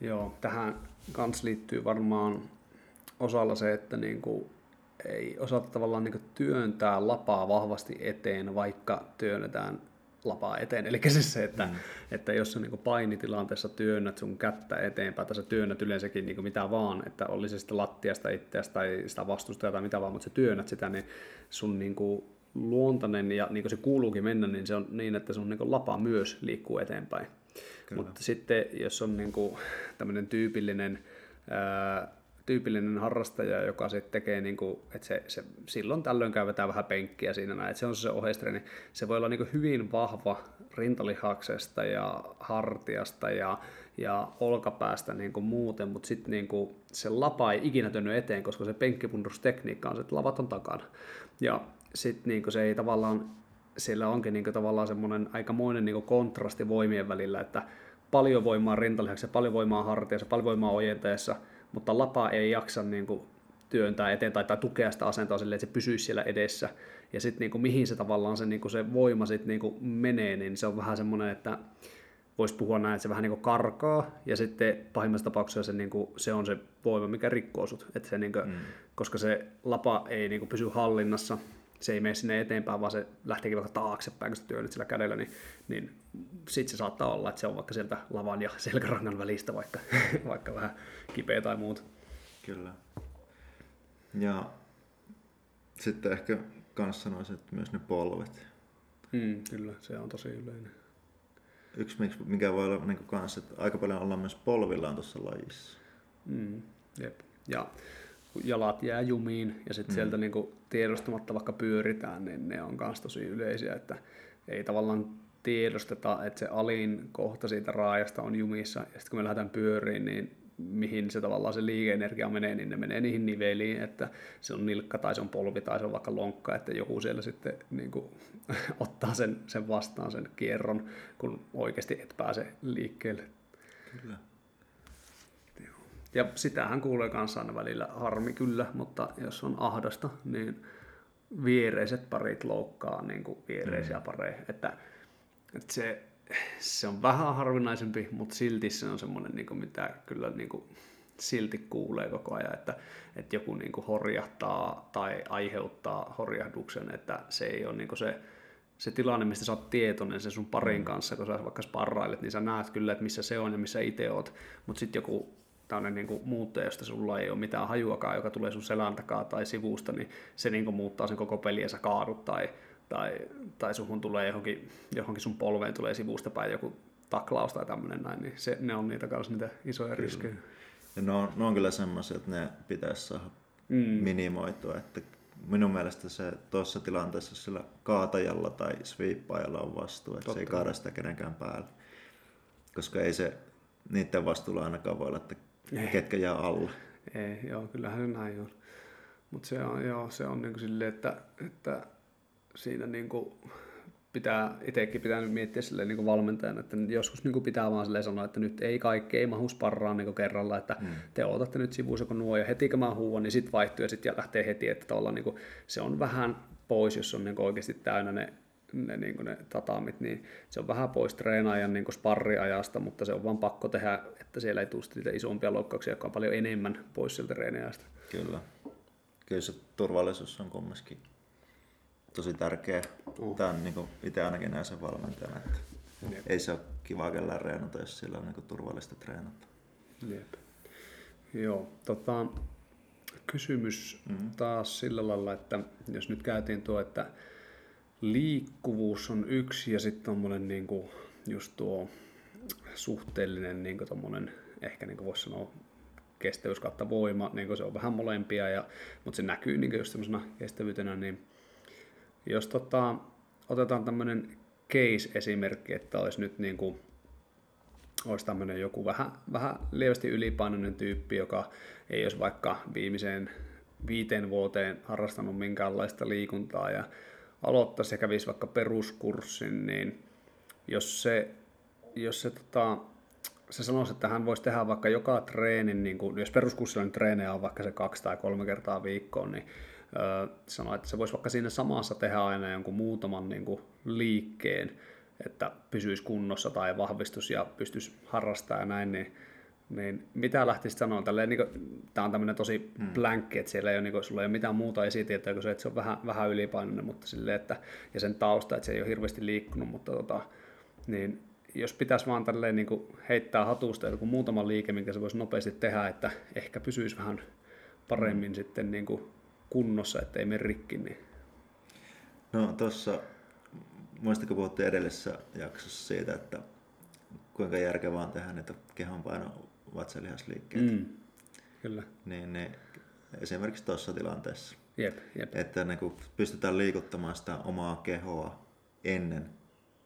Joo, tähän kans liittyy varmaan osalla se, että niin kuin ei osata tavallaan niin työntää lapaa vahvasti eteen, vaikka työnnetään lapaa eteen. Eli siis se, että, mm. että jos sä niin painitilanteessa työnnät sun kättä eteenpäin, tai sä työnnät yleensäkin niin mitä vaan, että oli se sitten lattiasta itseäsi tai sitä vastustajaa tai mitä vaan, mutta sä työnnät sitä, niin sun niin kuin luontainen ja niin kuin se kuuluukin mennä, niin se on niin, että sun niin lapa myös liikkuu eteenpäin. Kyllä. Mutta sitten jos on niin kuin tämmöinen tyypillinen ää, tyypillinen harrastaja, joka sitten tekee, niin kuin, että se, se, silloin tällöin käytetään vähän penkkiä siinä näin, että se on se ohjeistreeni. Se voi olla niin kuin hyvin vahva rintalihaksesta ja hartiasta ja, ja olkapäästä niin kuin muuten, mutta sitten niin kuin se lapa ei ikinä tönny eteen, koska se penkkipundustekniikka on se, että lavat on takana. Ja sitten niin se ei tavallaan, siellä onkin niin kuin tavallaan semmoinen aikamoinen niin kuin kontrasti voimien välillä, että paljon voimaa rintalihaksessa, paljon voimaa hartiassa, paljon voimaa ojenteessa – mutta lapa ei jaksa niin kuin työntää eteen tai, tai tukea sitä asentoa silleen, että se pysyisi siellä edessä. Ja sitten niin mihin se tavallaan se, niin kuin se voima sitten niin menee, niin se on vähän semmoinen, että voisi puhua näin, että se vähän niin kuin karkaa, ja sitten pahimmassa tapauksessa se, niin kuin, se on se voima, mikä rikkoo sut. Että se, niin kuin, mm. Koska se lapa ei niin kuin, pysy hallinnassa, se ei mene sinne eteenpäin, vaan se lähteekin vaikka taaksepäin, kun sä työnnät sillä kädellä, niin, niin sitten se saattaa olla, että se on vaikka sieltä lavan ja selkärangan välistä vaikka, vaikka vähän kipeä tai muuta. Kyllä. Ja sitten ehkä kanssa sanoisin, että myös ne polvet. Mm, kyllä, se on tosi yleinen. Yksi, mikä voi olla niin kanssa, että aika paljon ollaan myös polvillaan tuossa lajissa. Mm, jep. Ja jalat jää jumiin ja sitten mm. sieltä niin kuin tiedostamatta vaikka pyöritään, niin ne on myös tosi yleisiä, että ei tavallaan tiedosteta, että se alin kohta siitä raajasta on jumissa, ja sitten kun me lähdetään pyöriin, niin mihin se tavallaan se liikeenergia menee, niin ne menee niihin niveliin, että se on nilkka tai se on polvi tai se on vaikka lonkka, että joku siellä sitten niin kuin, ottaa sen, sen vastaan sen kierron, kun oikeasti et pääse liikkeelle. Kyllä. Ja sitähän kuulee kanssa aina välillä, harmi kyllä, mutta jos on ahdasta, niin viereiset parit loukkaa niin kuin viereisiä mm. pareja. Että, että se, se on vähän harvinaisempi, mutta silti se on semmoinen, niin kuin mitä kyllä niin kuin silti kuulee koko ajan, että, että joku niin kuin horjahtaa tai aiheuttaa horjahduksen, että se ei ole niin kuin se, se tilanne, mistä sä oot tietoinen sen sun parin mm. kanssa, kun sä vaikka sparrailet, niin sä näet kyllä, että missä se on ja missä itse oot, mutta sitten joku tämmöinen niin kuin muuttuja, josta sulla ei ole mitään hajuakaan, joka tulee sun selän takaa tai sivusta, niin se niin kuin muuttaa sen koko peli ja sä kaadut tai, tai, tai suhun tulee johonkin, johonkin sun polveen tulee sivusta päin joku taklaus tai tämmöinen näin, niin se, ne on niitä kanssa niitä isoja kyllä. riskejä. Ja ne on, ne on kyllä semmoisia, että ne pitäisi saada mm. minimoitua, että minun mielestä se tuossa tilanteessa sillä kaatajalla tai sweeppaajalla on vastuu, että Totta. se ei kaada sitä kenenkään päälle. Koska ei se niiden vastuulla ainakaan voi olla, että ei. ketkä jää alle. Ei, joo, kyllähän se näin on. Mutta se on, joo, se on niin silleen, että, että siinä niin kuin pitää, itsekin pitää nyt miettiä silleen niin valmentajana, että joskus niin pitää vaan silleen sanoa, että nyt ei kaikki, ei mahu sparraan niin kerralla, että mm. te otatte nyt sivuissa kun nuo ja heti kun mä huuan, niin sitten vaihtuu ja sitten lähtee heti, että niin kuin, se on vähän pois, jos on niin oikeasti täynnä ne ne, niin ne tatamit, niin se on vähän pois treenaajan niin sparriajasta, mutta se on vaan pakko tehdä, että siellä ei tule niitä isompia loukkauksia, jotka on paljon enemmän pois sieltä treeniajasta. Kyllä. Kyllä se turvallisuus on kumminkin tosi tärkeä. Uh. Tämä on niin itse ainakin näin sen valmentajana, että Jep. ei se ole kiva kellään reenata, jos sillä on niin turvallista treenata. Jep. Joo, tota, kysymys mm. taas sillä lailla, että jos nyt käytiin tuo, että liikkuvuus on yksi ja sitten tuommoinen niin just tuo suhteellinen niin kuin tommonen, ehkä niin kuin voisi sanoa kestävyys kautta voima, niin se on vähän molempia, ja, mutta se näkyy niin just semmoisena kestävyytenä, niin jos tota, otetaan tämmöinen case-esimerkki, että olisi nyt niin kuin, olisi tämmöinen joku vähän, vähän lievästi ylipainoinen tyyppi, joka ei olisi vaikka viimeiseen viiteen vuoteen harrastanut minkäänlaista liikuntaa ja aloittaisi ja kävisi vaikka peruskurssin, niin jos se, jos se, tota, se sanoisi, että hän voisi tehdä vaikka joka treenin, niin kuin, jos peruskurssilla niin treenejä on vaikka se kaksi tai kolme kertaa viikkoon, niin öö, sanoi, että se voisi vaikka siinä samassa tehdä aina jonkun muutaman niin kuin, liikkeen, että pysyisi kunnossa tai vahvistus ja pystyisi harrastamaan ja näin, niin niin mitä lähtisit sanoa? Tälleen, niin kuin, tämä on tämmöinen tosi mm. blankki, että siellä ei ole, niin kuin, sulla ei ole mitään muuta esitietoa kuin se, että se on vähän, vähän ylipainoinen, mutta sille, että, ja sen tausta, että se ei ole hirveästi liikkunut, mutta tota, niin jos pitäisi vaan tälleen niin kuin heittää hatusta joku muutama liike, minkä se voisi nopeasti tehdä, että ehkä pysyisi vähän paremmin mm. sitten niin kuin kunnossa, ettei mene rikki. Niin. No tuossa, muistatko puhuttiin edellisessä jaksossa siitä, että kuinka järkevää on tehdä niitä kehonpaino vatsalihasliikkeitä. Mm, kyllä. Niin, niin esimerkiksi tuossa tilanteessa. Jep, jep. Että niin kun pystytään liikuttamaan sitä omaa kehoa ennen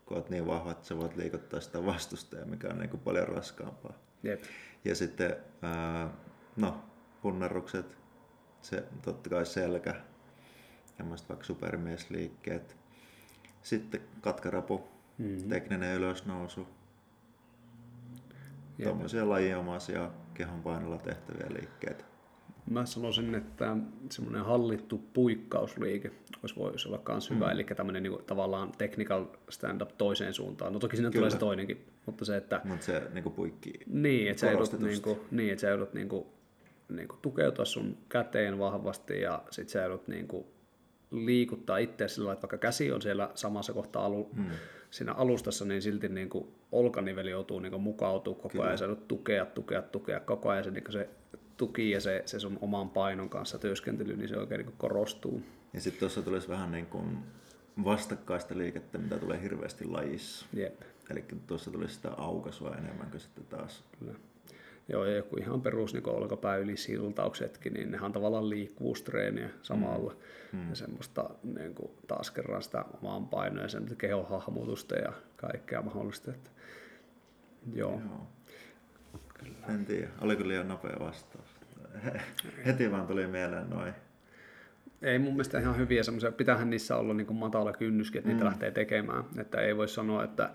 kun olet niin vahva, että sä voit liikuttaa sitä vastustajaa, mikä on niin kuin paljon raskaampaa. Jep. Ja sitten, ää, no, punnerrukset, se, totta kai selkä, tämmöiset vaikka supermiesliikkeet. Sitten katkarapu, mm-hmm. tekninen ylösnousu, tuommoisia lajiomaisia kehon painolla tehtäviä liikkeitä. Mä sanoisin, että semmoinen hallittu puikkausliike olisi voisi olla myös hyvä, mm. eli tämmöinen niin kuin, tavallaan technical stand-up toiseen suuntaan. No toki sinne tulee se toinenkin, mutta se, että... Mutta se niin kuin puikki Niin, että sä joudut, niin kuin, niin, että sä joudut niin kuin, niin kuin, tukeutua sun käteen vahvasti ja sit sä joudut niin kuin, liikuttaa itse sillä että vaikka käsi on siellä samassa kohtaa alu, mm. Siinä alustassa, niin silti niin kuin, olkaniveli joutuu niin kuin, mukautuu koko Kyllä. ajan, sä joudut tukea, tukea, tukea koko ajan, se, niin kuin, se tuki ja se, se sun oman painon kanssa työskentely, niin se oikein niin korostuu. Ja sitten tuossa tulisi vähän niin kuin vastakkaista liikettä, mitä tulee hirveästi lajissa. Jep. Eli tuossa tulisi sitä aukasua enemmän kuin sitten taas. Kyllä. Joo, ja joku ihan perus niin olkapää yli siltauksetkin, niin nehän on tavallaan liikkuvuustreeniä samalla. Mm. mm. Ja semmoista niin kuin, taas kerran sitä omaan painoa ja sen kehohahmotusta ja kaikkea mahdollista. Että, joo. joo. Kyllä. En tiedä, oliko liian nopea vastaus? Heti vaan tuli mieleen noin. Ei mun mielestä ihan hyviä semmoisia, pitäähän niissä olla niin kuin matala kynnyskin, että niitä mm. lähtee tekemään. Että ei voi sanoa, että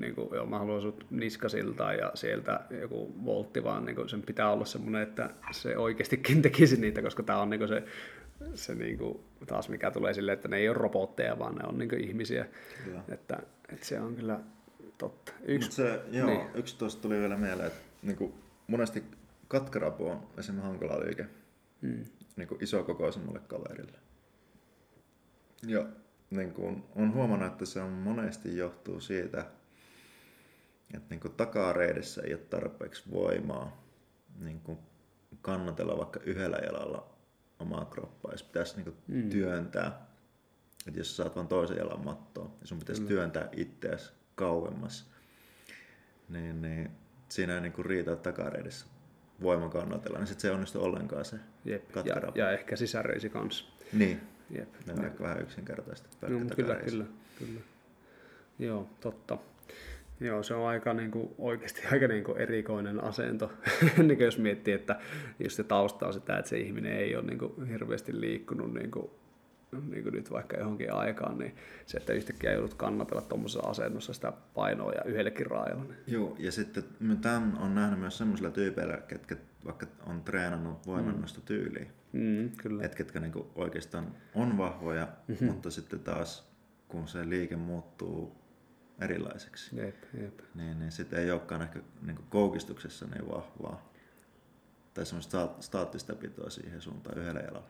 niin kuin, joo, mä haluan sut niskasilta ja sieltä joku voltti, vaan niin kuin, sen pitää olla semmoinen, että se oikeastikin tekisi niitä, koska tämä on niin kuin se, se niin kuin, taas mikä tulee silleen, että ne ei ole robotteja, vaan ne on niin kuin ihmisiä. Että, että, se on kyllä totta. Yksi, se, joo, niin. yksi tuosta tuli vielä mieleen, että niin kuin, monesti katkarapu on esimerkiksi hankala liike mm. niin kuin isokokoisemmalle kaverille. Ja niin kuin, on huomannut, että se on monesti johtuu siitä, että niin kuin takareidessä ei ole tarpeeksi voimaa niin kuin kannatella vaikka yhdellä jalalla omaa kroppaa, jos pitäisi niin kuin mm. työntää. Että jos saat vain toisen jalan mattoon, niin sun pitäisi mm. työntää itseäsi kauemmas, niin, niin siinä ei niin kuin riitä takareidessä voiman kannatella, niin sitten se ei onnistu ollenkaan se Jep. Ja, ja, ehkä sisäreisi kanssa. Niin. Jep. Ne on ehkä vähän yksinkertaista. No, kyllä, kyllä, kyllä. Joo, totta. Joo, se on aika niin kuin, oikeasti aika niin kuin erikoinen asento, niin jos miettii, että jos se tausta on sitä, että se ihminen ei ole niin kuin, hirveästi liikkunut niin kuin, niin kuin nyt vaikka johonkin aikaan, niin se, että yhtäkkiä joudut kannatella tuommoisessa asennossa sitä painoa ja yhdellekin raajalla. Niin. Joo, ja sitten tämän on nähnyt myös semmoisilla tyypeillä, ketkä vaikka on treenannut voimannosta tyyliä. Mm, kyllä. Et ketkä niinku oikeastaan on vahvoja, mm-hmm. mutta sitten taas kun se liike muuttuu erilaiseksi, jep, jep. Niin, niin sitten ei olekaan ehkä niin koukistuksessa niin vahvaa. Tai semmoista staattista pitoa siihen suuntaan yhdellä jalalla.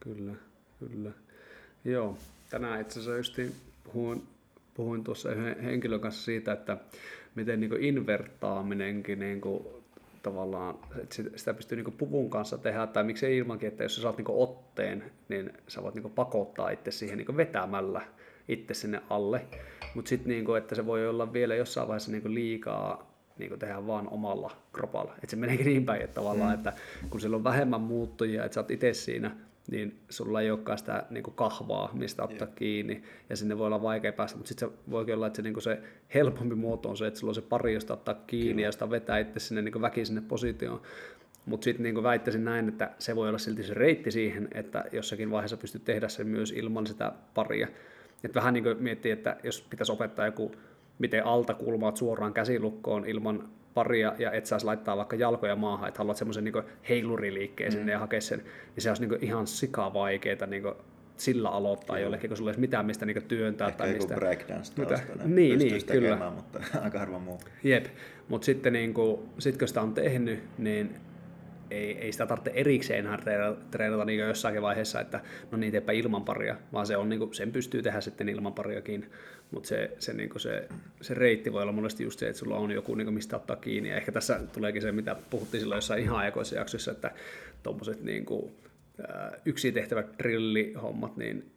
Kyllä, kyllä. Joo, tänään itse asiassa just puhuin, puhuin tuossa yhden henkilön kanssa siitä, että miten niin invertaaminenkin niin kuin, tavallaan, että sitä pystyy niin puvun kanssa tehdä, tai miksei ilmankin, että jos sä saat niin otteen, niin sä voit niin pakottaa itse siihen niin vetämällä itse sinne alle. Mutta sitten, niin että se voi olla vielä jossain vaiheessa niin liikaa niin tehdä vaan omalla kropalla. Että se meneekin niin päin, että tavallaan, mm. että kun sillä on vähemmän muuttujia, että sä oot itse siinä niin sulla ei olekaan sitä niin kuin kahvaa, mistä ottaa yeah. kiinni, ja sinne voi olla vaikea päästä, mutta sitten se voikin olla, että se, niin kuin se helpompi muoto on se, että sulla on se pari, josta ottaa kiinni, Kyllä. ja josta vetää itse sinne niin väkisin sinne positioon. Mutta sitten niin väittäisin näin, että se voi olla silti se reitti siihen, että jossakin vaiheessa pystyt tehdä sen myös ilman sitä paria. Et vähän niin kuin miettii, että jos pitäisi opettaa joku, miten alta kulmaat suoraan käsilukkoon ilman paria ja et saisi laittaa vaikka jalkoja maahan, että haluat semmoisen niin heiluriliikkeen mm. sinne ja hakea sen, niin se olisi niin ihan sika vaikeaa niin sillä aloittaa Joo. jollekin, kun sulla ei mitään mistä niin työntää. Ehkä tai mistä... breakdance Niin, niin kyllä. mutta aika harva muu. Jep, mutta sitten niin kuin, sit kun sitä on tehnyt, niin ei, ei sitä tarvitse erikseen enää treenata niin jossakin vaiheessa, että no niin teepä ilman paria, vaan se on, niin kuin, sen pystyy tehdä sitten ilman pariakin, mutta se, se, niin se, se reitti voi olla monesti just se, että sulla on joku, niin kuin, mistä ottaa kiinni, ja ehkä tässä tuleekin se, mitä puhuttiin silloin jossain ihan aikoissa jaksoissa, että tuommoiset niin kuin, yksi tehtävät drillihommat, niin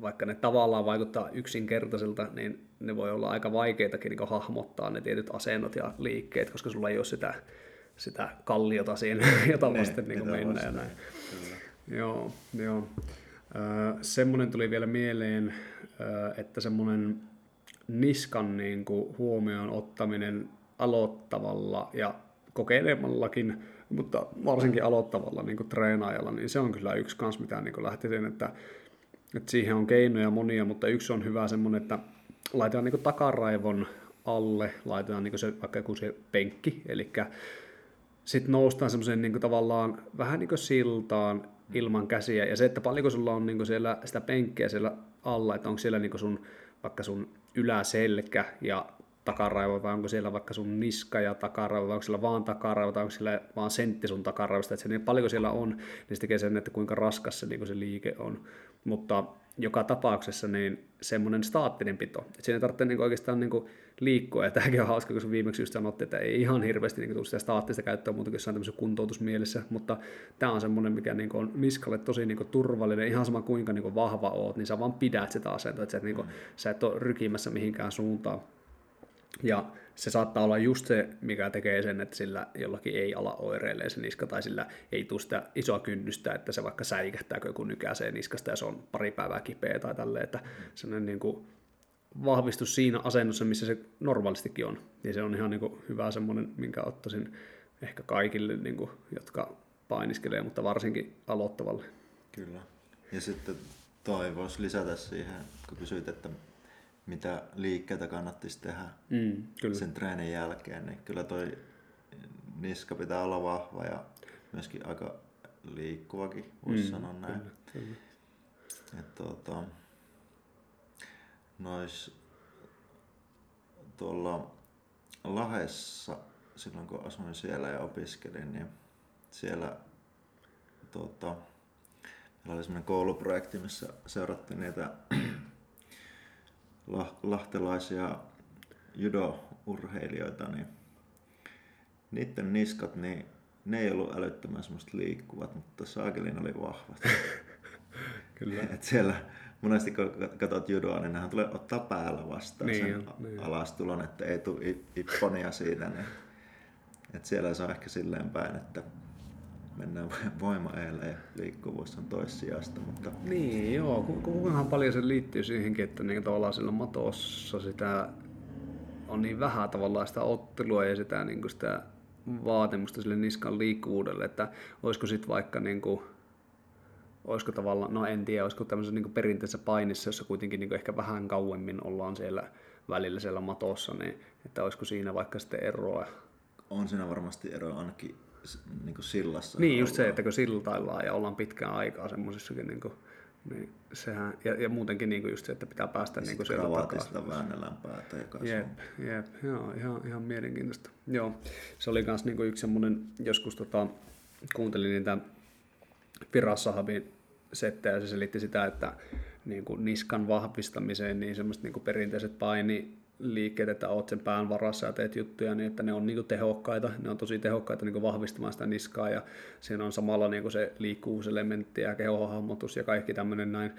vaikka ne tavallaan vaikuttaa yksinkertaisilta, niin ne voi olla aika vaikeitakin niin hahmottaa ne tietyt asennot ja liikkeet, koska sulla ei ole sitä sitä kalliota siinä, jota vasten niin mennä ja näin. Kyllä. Joo, joo. semmoinen tuli vielä mieleen, että semmoinen niskan niin kuin huomioon ottaminen aloittavalla ja kokeilemmallakin, mutta varsinkin aloittavalla niin kuin treenaajalla, niin se on kyllä yksi kans, mitä niin lähtisin, että, että siihen on keinoja monia, mutta yksi on hyvä semmoinen, että laitetaan niin takaraivon alle, laitetaan niin se, vaikka joku se penkki, eli sitten noustaan semmoiseen niin tavallaan vähän niin kuin siltaan ilman käsiä. Ja se, että paljonko sulla on niin kuin siellä sitä penkkiä siellä alla, että onko siellä niin kuin sun, vaikka sun yläselkä ja takaraivo, vai onko siellä vaikka sun niska ja takaraivo, vai onko siellä vaan takaraivo, tai onko siellä vaan sentti sun takaraivosta, että se, niin paljonko siellä on, niin se tekee sen, että kuinka raskas se, niin se liike on. Mutta joka tapauksessa niin semmoinen staattinen pito. Että siinä ei tarvitse niin oikeastaan niin liikkua, ja tämäkin on hauska, kun viimeksi just sanottiin, että ei ihan hirveästi niin tule sitä staattista käyttöä muuta kuin jossain tämmöisessä kuntoutusmielessä, mutta tämä on semmoinen, mikä niin on niskalle tosi niin turvallinen, ihan sama kuinka niin vahva oot, niin sä vaan pidät sitä asentoa, että sä et, niin kuin, sä et ole rykimässä mihinkään suuntaan. Ja se saattaa olla just se, mikä tekee sen, että sillä jollakin ei ala oireilee se niska, tai sillä ei tule sitä isoa kynnystä, että se vaikka säikähtää kun nykäisee niskasta ja se on pari päivää kipeä tai tälleen, että sellainen niin kuin vahvistus siinä asennossa, missä se normaalistikin on. Niin se on ihan niin kuin hyvä semmoinen, minkä ottaisin ehkä kaikille, niin kuin, jotka painiskelee, mutta varsinkin aloittavalle. Kyllä. Ja sitten toi voisi lisätä siihen, kun kysyit, että mitä liikkeitä kannattaisi tehdä mm, kyllä. sen treenin jälkeen, niin kyllä toi niska pitää olla vahva ja myöskin aika liikkuvakin, voisi mm, sanoa näin. Kyllä, kyllä. Et, tuota, nois tuolla Lahessa, silloin kun asuin siellä ja opiskelin, niin siellä tuota, meillä oli semmoinen kouluprojekti, missä seurattiin niitä lahtelaisia judo-urheilijoita, niin niiden niskat, niin ne ei ollut älyttömän semmoista liikkuvat, mutta saakelin oli vahvat. Kyllä. Et siellä monesti kun katsot judoa, niin nehän tulee ottaa päällä vastaan niin, sen niin. alastulon, että ei tule ipponia siitä. Niin, et siellä se on ehkä silleen päin, että mennään voima ja liikkuvuus on toissijasta. Mutta... Niin, joo. Kuinkahan paljon se liittyy siihenkin, että niin tavallaan sillä matossa sitä on niin vähän tavallaan sitä ottelua ja sitä, niin kuin sitä vaatimusta sille niskan liikkuvuudelle, että olisiko sitten vaikka niin kuin, olisiko tavallaan, no en tiedä, olisiko tämmöisessä niin perinteisessä painissa, jossa kuitenkin niin ehkä vähän kauemmin ollaan siellä välillä siellä matossa, niin että olisiko siinä vaikka sitten eroa? On siinä varmasti eroa ainakin niin kuin sillassa. Niin, just se, että kun siltaillaan ja ollaan pitkään aikaa semmoisessakin, niin kuin, niin sehän, ja, ja muutenkin niin kuin just se, että pitää päästä niin kuin sieltä takaisin. väännellään päätä ja Jep, jep, joo, ihan, ihan mielenkiintoista. Joo, se oli myös niin kuin yksi semmoinen, joskus tota, kuuntelin niitä Firassahabin settejä, ja se selitti sitä, että niin kuin niskan vahvistamiseen, niin semmoiset niin kuin perinteiset paini, liikkeet, että oot sen pään varassa ja teet juttuja, niin että ne on niin tehokkaita, ne on tosi tehokkaita niin vahvistamaan sitä niskaa ja siinä on samalla niin se liikkuvuuselementti ja kehohahmotus ja kaikki tämmöinen näin.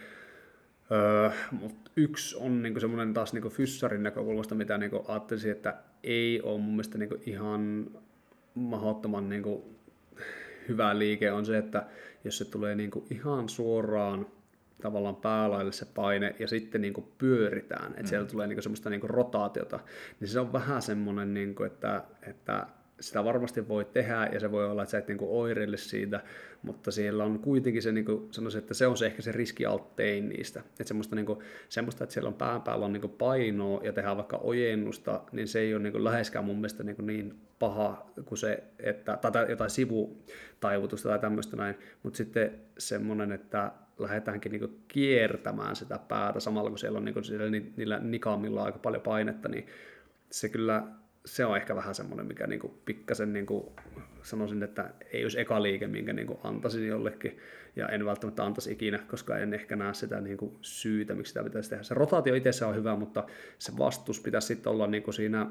Öö, mutta yksi on niinku semmoinen taas niinku fyssarin näkökulmasta, mitä niinku ajattelisin, että ei ole mun mielestä niinku ihan mahdottoman niinku hyvä liike on se, että jos se tulee niinku ihan suoraan tavallaan päälaille se paine ja sitten niin kuin pyöritään, että mm. siellä tulee niin kuin semmoista niin kuin rotaatiota, niin se on vähän semmoinen, niin kuin, että, että sitä varmasti voi tehdä ja se voi olla, että sä et niin kuin oireille siitä, mutta siellä on kuitenkin se, niin kuin sanoisin, että se on se ehkä se riskialttein niistä. Että semmoista, niin kuin, semmoista, että siellä on pään päällä on niin kuin painoa ja tehdään vaikka ojennusta, niin se ei ole niin kuin läheskään mun mielestä niin, kuin niin paha kuin se, että, tai jotain sivutaivutusta tai tämmöistä näin, mutta sitten semmoinen, että lähdetäänkin niin kiertämään sitä päätä samalla kun siellä on niin siellä niillä nikamilla aika paljon painetta, niin se kyllä se on ehkä vähän semmoinen, mikä niin kuin pikkasen niin kuin sanoisin, että ei olisi eka liike, minkä niin kuin antaisin jollekin, ja en välttämättä antaisi ikinä, koska en ehkä näe sitä niin kuin syytä, miksi sitä pitäisi tehdä. Se rotaatio itse on hyvä, mutta se vastus pitäisi sitten olla niin kuin siinä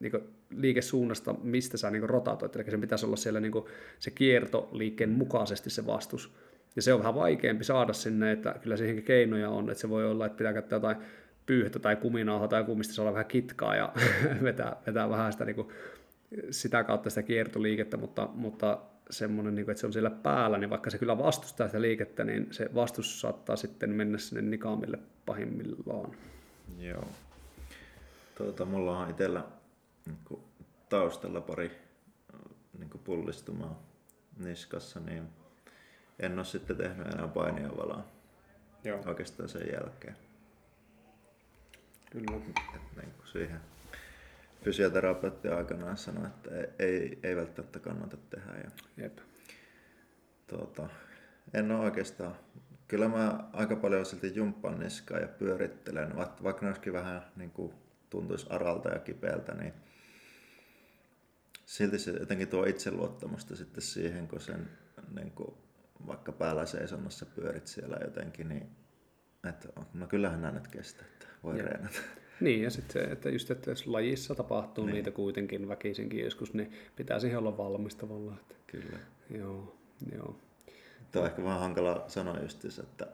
niin liikesuunnasta, mistä sä niin rotaatoit, eli sen pitäisi olla siellä niin kuin se kierto liikkeen mukaisesti se vastus. Ja se on vähän vaikeampi saada sinne, että kyllä siihenkin keinoja on, että se voi olla, että pitää käyttää jotain pyyhettä tai kuminauhaa tai kumista saada vähän kitkaa ja vetää, vetää vähän sitä, niin kuin, sitä kautta sitä kiertoliikettä, mutta, mutta semmoinen, niin kuin, että se on siellä päällä, niin vaikka se kyllä vastustaa sitä liikettä, niin se vastus saattaa sitten mennä sinne nikaamille pahimmillaan. Joo. Tuota, mulla on itsellä niin taustalla pari niin pullistumaa niskassa, niin en ole sitten tehnyt enää painia valaa Joo. oikeastaan sen jälkeen. Kyllä. Et niin kuin siihen fysioterapeutti aikanaan sanoi, että ei, ei välttämättä kannata tehdä. Ja, Jep. Tuota, en ole oikeastaan. Kyllä mä aika paljon silti jumppan niskaa ja pyörittelen, vaikka ne vähän niin kuin tuntuisi aralta ja kipeältä, niin silti se jotenkin tuo itseluottamusta sitten siihen, kun sen niin kuin, vaikka päällä seisonnassa pyörit siellä jotenkin, niin että no kyllähän nämä nyt kestää, voi Jep. reenata. Niin, ja sitten se, että just, että jos lajissa tapahtuu niin. niitä kuitenkin väkisinkin joskus, niin pitää siihen olla valmis tavallaan. Että... Kyllä. Joo, joo. Tuo on ehkä vähän hankala sanoa just, että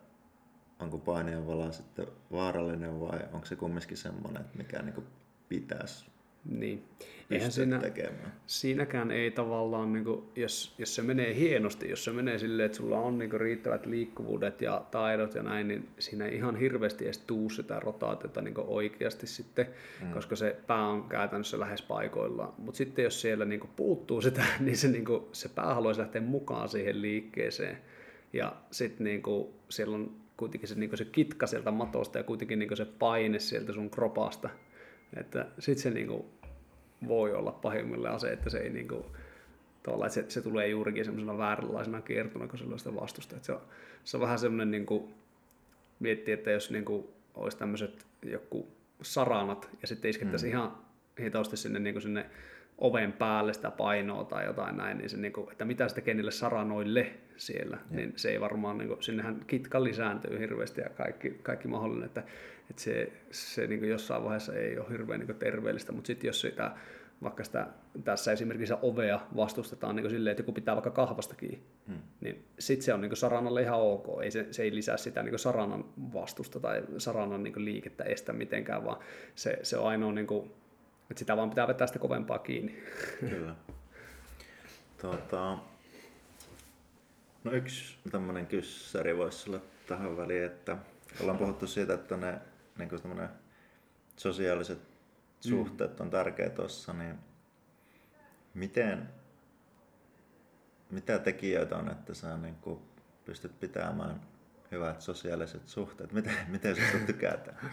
onko paineen vala sitten vaarallinen vai onko se kumminkin semmoinen, että mikä niin pitäisi niin. Eihän siinä, tekemään. Siinäkään ei tavallaan, niin kuin, jos, jos se menee hienosti, jos se menee silleen, että sulla on niin kuin, riittävät liikkuvuudet ja taidot ja näin, niin siinä ei ihan hirveästi edes tuu sitä rotaatiota niin oikeasti sitten, mm. koska se pää on käytännössä lähes paikoillaan. Mutta sitten jos siellä niin kuin, puuttuu sitä, niin se, niin kuin, se pää haluaisi lähteä mukaan siihen liikkeeseen. Ja sitten niin kuin, siellä on kuitenkin se, niin kuin, se kitka sieltä matosta ja kuitenkin niin kuin, se paine sieltä sun kropasta. Että sitten se niin kuin, voi olla pahimmillaan se, että se ei niin kuin, että se, se tulee juurikin semmoisena vääränlaisena kiertuna, kun sitä vastusta. Että se, on, se on vähän semmoinen, niin kuin, miettii, että jos niin kuin, olisi tämmöiset joku saranat ja sitten iskettäisiin mm. ihan hitaasti sinne, niin kuin sinne oven päälle sitä painoa tai jotain näin, niin se, niin kuin, että mitä se tekee niille saranoille siellä, ja. niin se ei varmaan, niin kuin, sinnehän kitka lisääntyy hirveästi ja kaikki, kaikki mahdollinen, että, että se, se niin kuin jossain vaiheessa ei ole hirveän niin kuin terveellistä, mutta sitten jos sitä vaikka sitä, tässä esimerkiksi ovea vastustetaan niin silleen, että joku pitää vaikka kahvasta kiinni, hmm. niin sitten se on niin saranalle ihan ok. Ei se, se ei lisää sitä niin saranan vastusta tai saranan niin liikettä estä mitenkään, vaan se, se on ainoa, niin kuin, että sitä vaan pitää vetää sitä kovempaa kiinni. Kyllä. Tuota, no yksi tämmöinen kyssäri voisi olla tähän väliin, että ollaan puhuttu siitä, että ne niin kuin sosiaaliset suhteet on tärkeä tuossa, niin miten, mitä tekijöitä on, että sä niin kuin pystyt pitämään hyvät sosiaaliset suhteet? Miten, miten sä tykätään?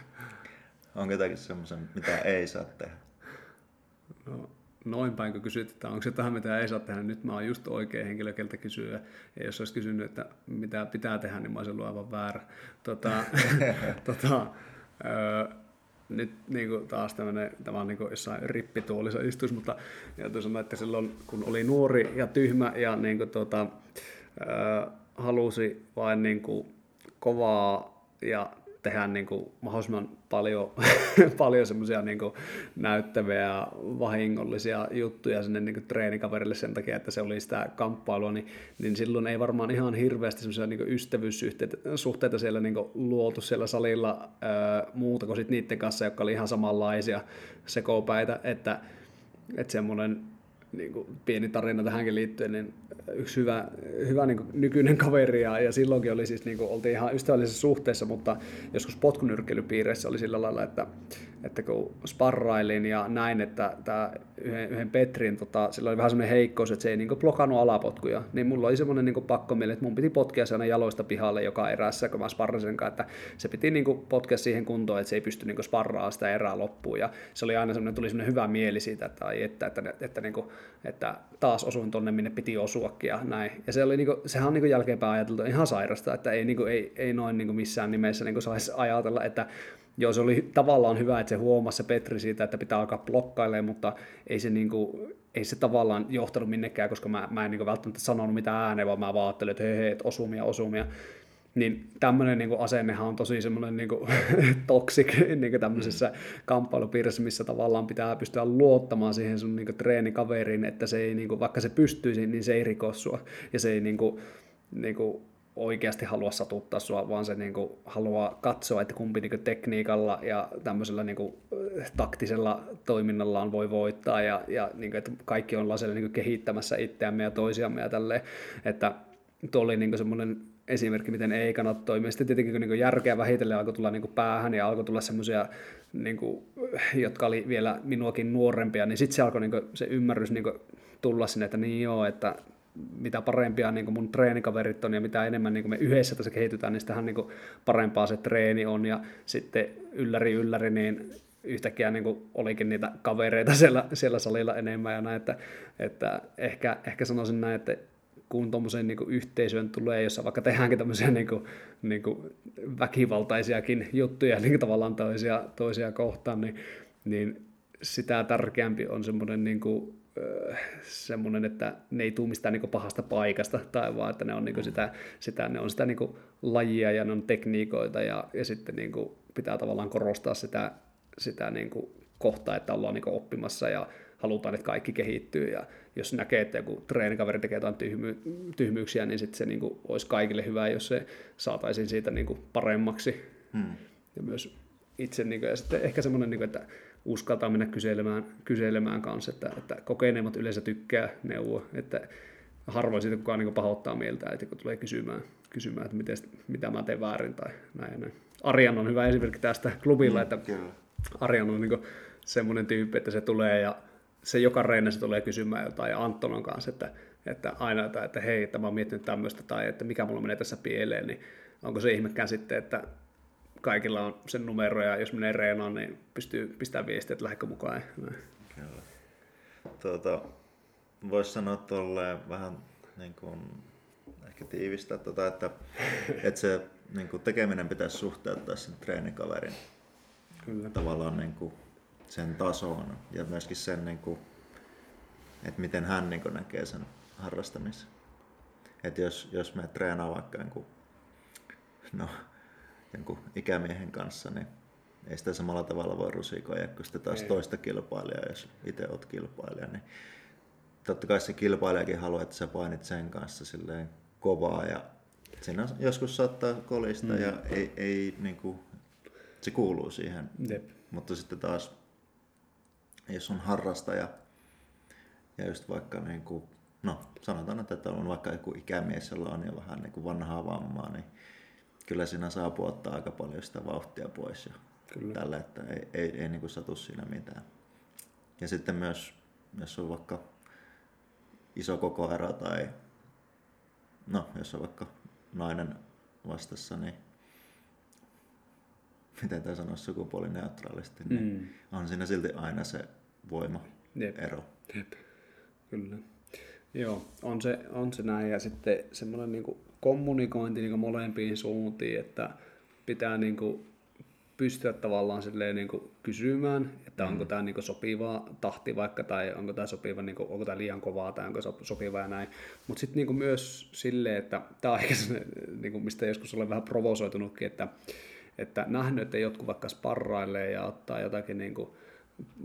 Onko jotakin semmoisen, mitä ei saa tehdä? No, noin päin kun kysyt, että onko se tähän mitä ei saa tehdä, nyt mä oon just oikea henkilö, keltä kysyä. Ja jos olisi kysynyt, että mitä pitää tehdä, niin mä olisin ollut aivan väärä. Tota, tota, öö, nyt niin kuin taas tämmöinen, tämä on niin kuin jossain rippituolissa istus, mutta täytyy sanoa, että silloin kun oli nuori ja tyhmä ja niin kuin, tuota, äh, halusi vain niin kuin, kovaa ja tehdä niin kuin mahdollisimman paljon, paljon semmoisia niin näyttäviä ja vahingollisia juttuja sinne niin kuin treenikaverille sen takia, että se oli sitä kamppailua, niin, niin silloin ei varmaan ihan hirveästi semmoisia niin ystävyyssuhteita siellä niin luotu siellä salilla ää, muuta kuin sit niiden kanssa, jotka oli ihan samanlaisia sekopäitä, että, että semmoinen niin kuin pieni tarina tähänkin liittyen, niin yksi hyvä, hyvä niin kuin nykyinen kaveri ja, ja silloinkin oli siis, niin kuin, oltiin ihan ystävällisessä suhteessa, mutta joskus potkunyrkkeilypiireissä oli sillä lailla, että, että kun sparrailin ja näin, että tämä yhden, yhden Petrin, tota, sillä oli vähän semmoinen heikkous, että se ei niin kuin, blokannut alapotkuja, niin mulla oli semmoinen niin pakko mieli, että mun piti potkia sen jaloista pihalle joka erässä, kun mä sparrasin että se piti niin kuin, potkia siihen kuntoon, että se ei pysty niin sparraamaan sitä erää loppuun ja se oli aina semmoinen, tuli semmoinen hyvä mieli siitä, että, ai, että, että, että, että, niin kuin, että taas osuin tonne, minne piti osuakin ja näin. Ja se oli, niin kuin, sehän on niin kuin, jälkeenpäin ajateltu ihan sairasta, että ei, niin kuin, ei, ei noin niin kuin, missään nimessä niin saisi ajatella, että Joo, se oli tavallaan hyvä, että se huomasi se Petri siitä, että pitää alkaa blokkailemaan, mutta ei se, niin kuin, ei se tavallaan johtanut minnekään, koska mä, mä en niin kuin välttämättä sanonut mitään ääneen, vaan mä vaan ajattelin, että hei, hei, osumia, osumia. Niin tämmöinen niin asennehan on tosi semmoinen niin toksik niin tämmöisessä mm. kamppailupiirissä, missä tavallaan pitää pystyä luottamaan siihen sun niin kuin, treenikaveriin, että se ei, niin kuin, vaikka se pystyisi, niin se ei riko sua. Ja se ei niin kuin, niin kuin, oikeasti halua satuttaa sua, vaan se niin kuin haluaa katsoa, että kumpi niin kuin tekniikalla ja tämmöisellä niin kuin taktisella toiminnallaan voi voittaa ja, ja niin kuin, että kaikki ollaan siellä niin kuin kehittämässä itseämme ja toisiamme ja tälleen, että tuo oli niin semmoinen esimerkki, miten ei kannata toimia. Sitten tietenkin niin järkeä vähitellen alkoi tulla niin päähän ja alkoi tulla semmoisia, niin jotka oli vielä minuakin nuorempia, niin sitten se alkoi niin kuin, se ymmärrys niin kuin, tulla sinne, että niin joo, että mitä parempia niin mun treenikaverit on ja mitä enemmän niin me yhdessä tässä kehitytään, niin sitähän niin parempaa se treeni on. Ja sitten ylläri ylläri, niin yhtäkkiä niin olikin niitä kavereita siellä, siellä salilla enemmän ja näin, että, että ehkä, ehkä sanoisin näin, että kun tuommoiseen niin yhteisöön tulee, jossa vaikka tehdäänkin tämmöisiä niin kuin, niin kuin väkivaltaisiakin juttuja niin tavallaan toisia, toisia kohtaan, niin, niin sitä tärkeämpi on semmoinen niin kuin, semmoinen, että ne ei tule mistään niin pahasta paikasta, tai vaan että ne on, niin sitä, sitä, ne on sitä niin lajia ja ne on tekniikoita, ja, ja sitten niin pitää tavallaan korostaa sitä, sitä niin kohtaa, että ollaan niin oppimassa ja halutaan, että kaikki kehittyy, ja jos näkee, että joku treenikaveri tekee jotain tyhmy, tyhmyyksiä, niin sitten se niin kuin, olisi kaikille hyvä, jos se saataisiin siitä niin kuin, paremmaksi. Hmm. Ja myös itse, niin kuin, ja sitten ehkä semmoinen, niin kuin, että uskaltaa mennä kyselemään, kyselemään kanssa, että, että kokeneemmat yleensä tykkää neuvoa, että harvoin siitä kukaan niin pahoittaa mieltä, että kun tulee kysymään, kysymään että miten, mitä mä teen väärin tai näin ja näin. Arjan on hyvä esimerkki tästä klubilla, mm, että kyllä. Arjan on niin semmoinen tyyppi, että se tulee ja se joka reinä tulee kysymään jotain ja Antonon kanssa, että, että aina, että, että hei, että mä oon miettinyt tämmöistä tai että mikä mulla menee tässä pieleen, niin onko se ihmekään sitten, että kaikilla on sen numero ja jos menee reenaan, niin pystyy pistämään viestiä, että lähdekö mukaan. Kyllä. Tuota, Voisi sanoa tolleen vähän niin kuin, ehkä tiivistää, tuota, että, että se niin kuin tekeminen pitäisi suhteuttaa sen treenikaverin Kyllä. tavallaan niin kuin sen tasoon ja myöskin sen, niin kuin, että miten hän niin kuin näkee sen harrastamisen. Että jos, jos me treenaa vaikka jonkun, no, jonkun ikämiehen kanssa, niin ei sitä samalla tavalla voi rusikoida kuin sitten taas ei. toista kilpailijaa, jos itse olet kilpailija. Niin totta kai se kilpailijakin haluaa, että sä painit sen kanssa silleen kovaa ja siinä joskus saattaa kolista mm. ja ei, ei niin kuin, se kuuluu siihen. Jep. Mutta sitten taas jos on harrastaja ja just vaikka niin kuin, no sanotaan, että on vaikka joku ikämies, jolla on jo vähän niin kuin vanhaa vammaa, niin kyllä siinä saa puottaa aika paljon sitä vauhtia pois ja kyllä. tällä, että ei, ei, ei niin kuin satu siinä mitään. Ja sitten myös, jos on vaikka iso kokoero tai no, jos on vaikka nainen vastassa, niin miten tämä sanoisi sukupuolineutraalisti, niin mm. on siinä silti aina se voima Jep. ero. Jep. Kyllä. Joo, on se, on se näin. Ja sitten semmoinen niin kommunikointi niin molempiin suuntiin, että pitää niin kuin pystyä tavallaan silleen niin kuin kysymään, että mm. onko tämä niin sopiva tahti vaikka, tai onko tämä sopiva, niin kuin, onko tämä liian kovaa, tai onko sopiva ja näin. Mutta sitten niin myös silleen, että tämä on ehkä se, niin kuin, mistä joskus olen vähän provosoitunutkin, että että nähnyt, että jotkut vaikka sparrailee ja ottaa jotakin niin kuin,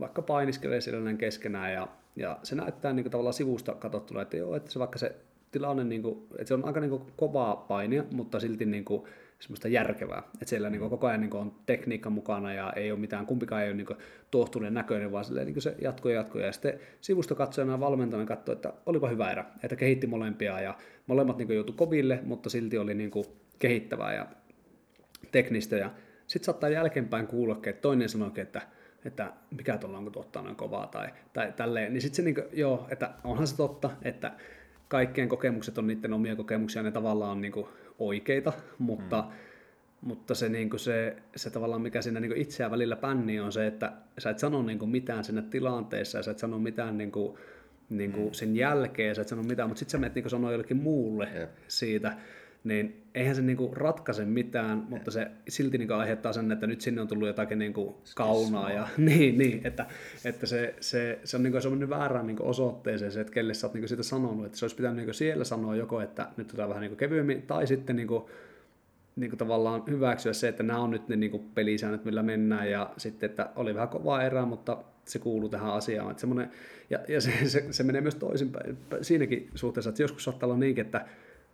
vaikka painiskelee siellä näin keskenään ja, ja se näyttää niin kuin, tavallaan sivusta katsottuna, että joo, että se vaikka se tilanne, niin kuin, että se on aika niin kuin, kovaa painia, mutta silti niin kuin, semmoista järkevää. Että siellä niin kuin, koko ajan niin kuin, on tekniikka mukana ja ei ole mitään, kumpikaan ei ole niin kuin, tuohtuneen näköinen, vaan silleen, niin kuin se jatkuu ja jatkuu. Ja sitten sivusta katsojana ja valmentajana katsoi, että olipa hyvä erä, että kehitti molempia ja molemmat niin joutui koville, mutta silti oli niin kuin, kehittävää. Ja teknistä ja sitten saattaa jälkeenpäin kuulla, että toinen sanoo, että, että mikä tuolla onko tuottaa noin kovaa tai, tai tälleen, niin sitten se niin kuin, joo, että onhan se totta, että kaikkien kokemukset on niiden omia kokemuksia, ne tavallaan on niin kuin oikeita, mutta, mm. mutta se, niin kuin se, se tavallaan mikä siinä niin itseä välillä pänni on se, että sä et sano niin kuin mitään sinne tilanteessa ja sä et sano mitään niin kuin, niin kuin mm. sen jälkeen, sä et sano mitään, mutta sitten sä menet niin sanoa jollekin muulle yep. siitä, niin eihän se niinku ratkaise mitään, mutta se silti niinku aiheuttaa sen, että nyt sinne on tullut jotakin niinku kaunaa. Ja, niin, niin, että, että se, se, se on niinku semmoinen väärään niinku osoitteeseen se, että kelle sä oot niinku sitä sanonut. Että se olisi pitänyt niinku siellä sanoa joko, että nyt otetaan vähän niinku kevyemmin, tai sitten niinku, niinku tavallaan hyväksyä se, että nämä on nyt ne niinku pelisäännöt, millä mennään, ja sitten, että oli vähän kovaa erää, mutta se kuuluu tähän asiaan. Että ja ja se, se, se menee myös toisinpäin siinäkin suhteessa, että joskus saattaa olla niinkin, että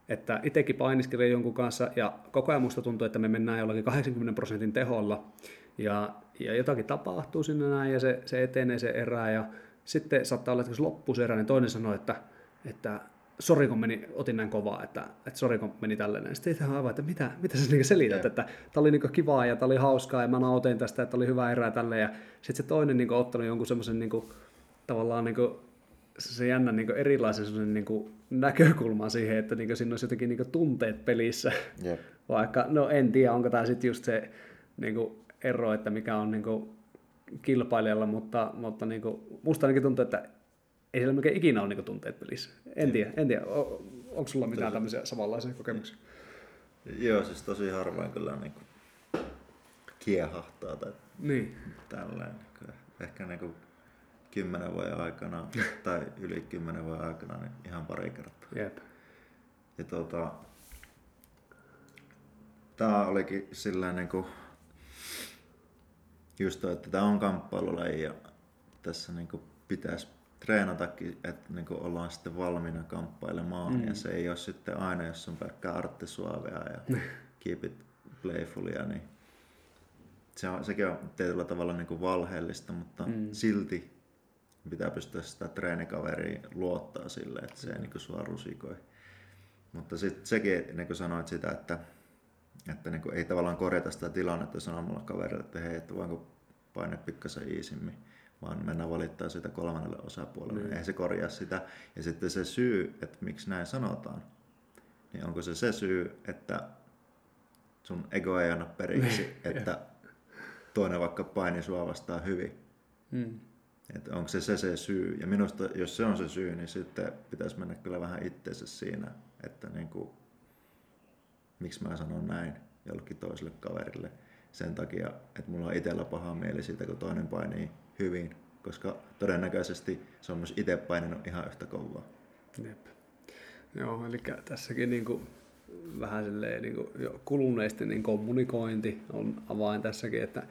että itsekin painiskelin jonkun kanssa ja koko ajan musta tuntuu, että me mennään jollakin 80 prosentin teholla ja, ja jotakin tapahtuu sinne näin ja se, se etenee se erä ja sitten saattaa olla, että kun se loppuu se erä, niin toinen sanoo, että, että sori kun meni, otin näin kovaa, että, että sori kun meni tälleen. Sitten itse aivan, että mitä, mitä sä niinku selität, yeah. että tämä oli niinku kivaa ja tämä oli hauskaa ja mä nautin tästä, että oli hyvä erää tälleen. Ja sitten se toinen niinku ottanut jonkun semmoisen niinku, tavallaan niinku se jännä niin erilaisen niin näkökulman siihen, että niin siinä olisi jotenkin niin tunteet pelissä. Yep. Vaikka, no en tiedä, onko tämä sitten just se niin ero, että mikä on niin kuin, kilpailijalla, mutta, mutta niin kuin, musta ainakin tuntuu, että ei siellä mikään ikinä ole niin tunteet pelissä. En tiedä, en tiedä. onko sulla mitään tämmöisiä samanlaisia kokemuksia? Joo, siis tosi harvoin kyllä niin kuin kiehahtaa tai niin. tälleen. Ehkä niin kuin kymmenen vuoden aikana tai yli kymmenen vuoden aikana niin ihan pari kertaa. Jep. Ja tota, tää olikin silleen niin kuin, just toi, että tää on kamppailulaji ja tässä niin kuin pitäisi treenatakin, että niin kuin ollaan sitten valmiina kamppailemaan mm. ja se ei ole sitten aina, jos on pelkkää Artte Suavea ja keep it playfulia, niin se on, sekin on tietyllä tavalla niin kuin valheellista, mutta mm. silti pitää pystyä sitä treenikaveria luottaa sille, että se ei niin sua rusikoi. Mutta sitten sekin, niin kuin sanoit sitä, että, että niin ei tavallaan korjata sitä tilannetta sanomalla kaverille, että hei, että voinko paine pikkasen iisimmin, vaan mennään valittaa sitä kolmannelle osapuolelle. Mm. Ei se korjaa sitä. Ja sitten se syy, että miksi näin sanotaan, niin onko se se syy, että sun ego ei anna periksi, että toinen vaikka paini sua vastaan hyvin. Mm. Että onko se, se se syy. Ja minusta, jos se on se syy, niin sitten pitäisi mennä kyllä vähän itseensä siinä, että niin kuin, miksi mä sanon näin jollekin toiselle kaverille. Sen takia, että mulla on itsellä paha mieli siitä, kun toinen painii hyvin, koska todennäköisesti se on myös itse paininut ihan yhtä kovaa. Jep. Joo, eli tässäkin niin kuin vähän silleen niin kuin jo kuluneesti niin kommunikointi on avain tässäkin, että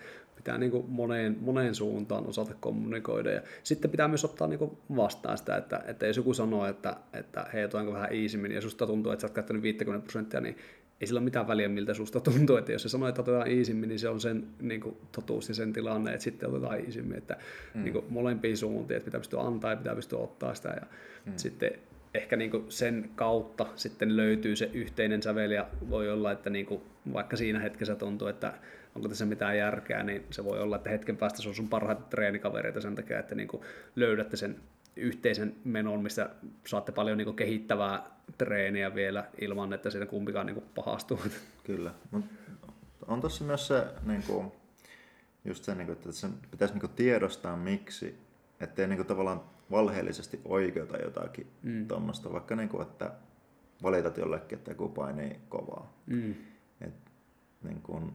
pitää niin kuin moneen, moneen suuntaan osata kommunikoida. Ja sitten pitää myös ottaa niin kuin vastaan sitä, että, että jos joku sanoo, että, että hei, otanko vähän iisimmin, ja susta tuntuu, että sä oot käyttänyt 50 prosenttia, niin ei sillä ole mitään väliä, miltä susta tuntuu. Että jos se sanoo, että otetaan iisimmin, niin se on sen niin kuin, totuus ja sen tilanne, että sitten otetaan iisimmin. Että mm. niin kuin, molempiin suuntiin, että pitää pystyä antaa ja pitää pystyä ottaa sitä. Ja mm. sitten ehkä niin kuin sen kautta sitten löytyy se yhteinen sävel ja voi olla, että niin kuin vaikka siinä hetkessä tuntuu, että onko tässä mitään järkeä, niin se voi olla, että hetken päästä se on sun parhaita treenikavereita sen takia, että niin kuin löydätte sen yhteisen menon, missä saatte paljon niin kuin kehittävää treeniä vielä ilman, että siinä kumpikaan niin kuin pahastuu. Kyllä, mutta on tuossa myös se, niin kuin, just se, niin kuin, että se pitäisi niin kuin tiedostaa miksi, ettei niin kuin, tavallaan valheellisesti oikeuta jotakin mm. tuommoista, vaikka niin kuin, että valitat jollekin, että joku painii kovaa. Mm. Et, niin kuin,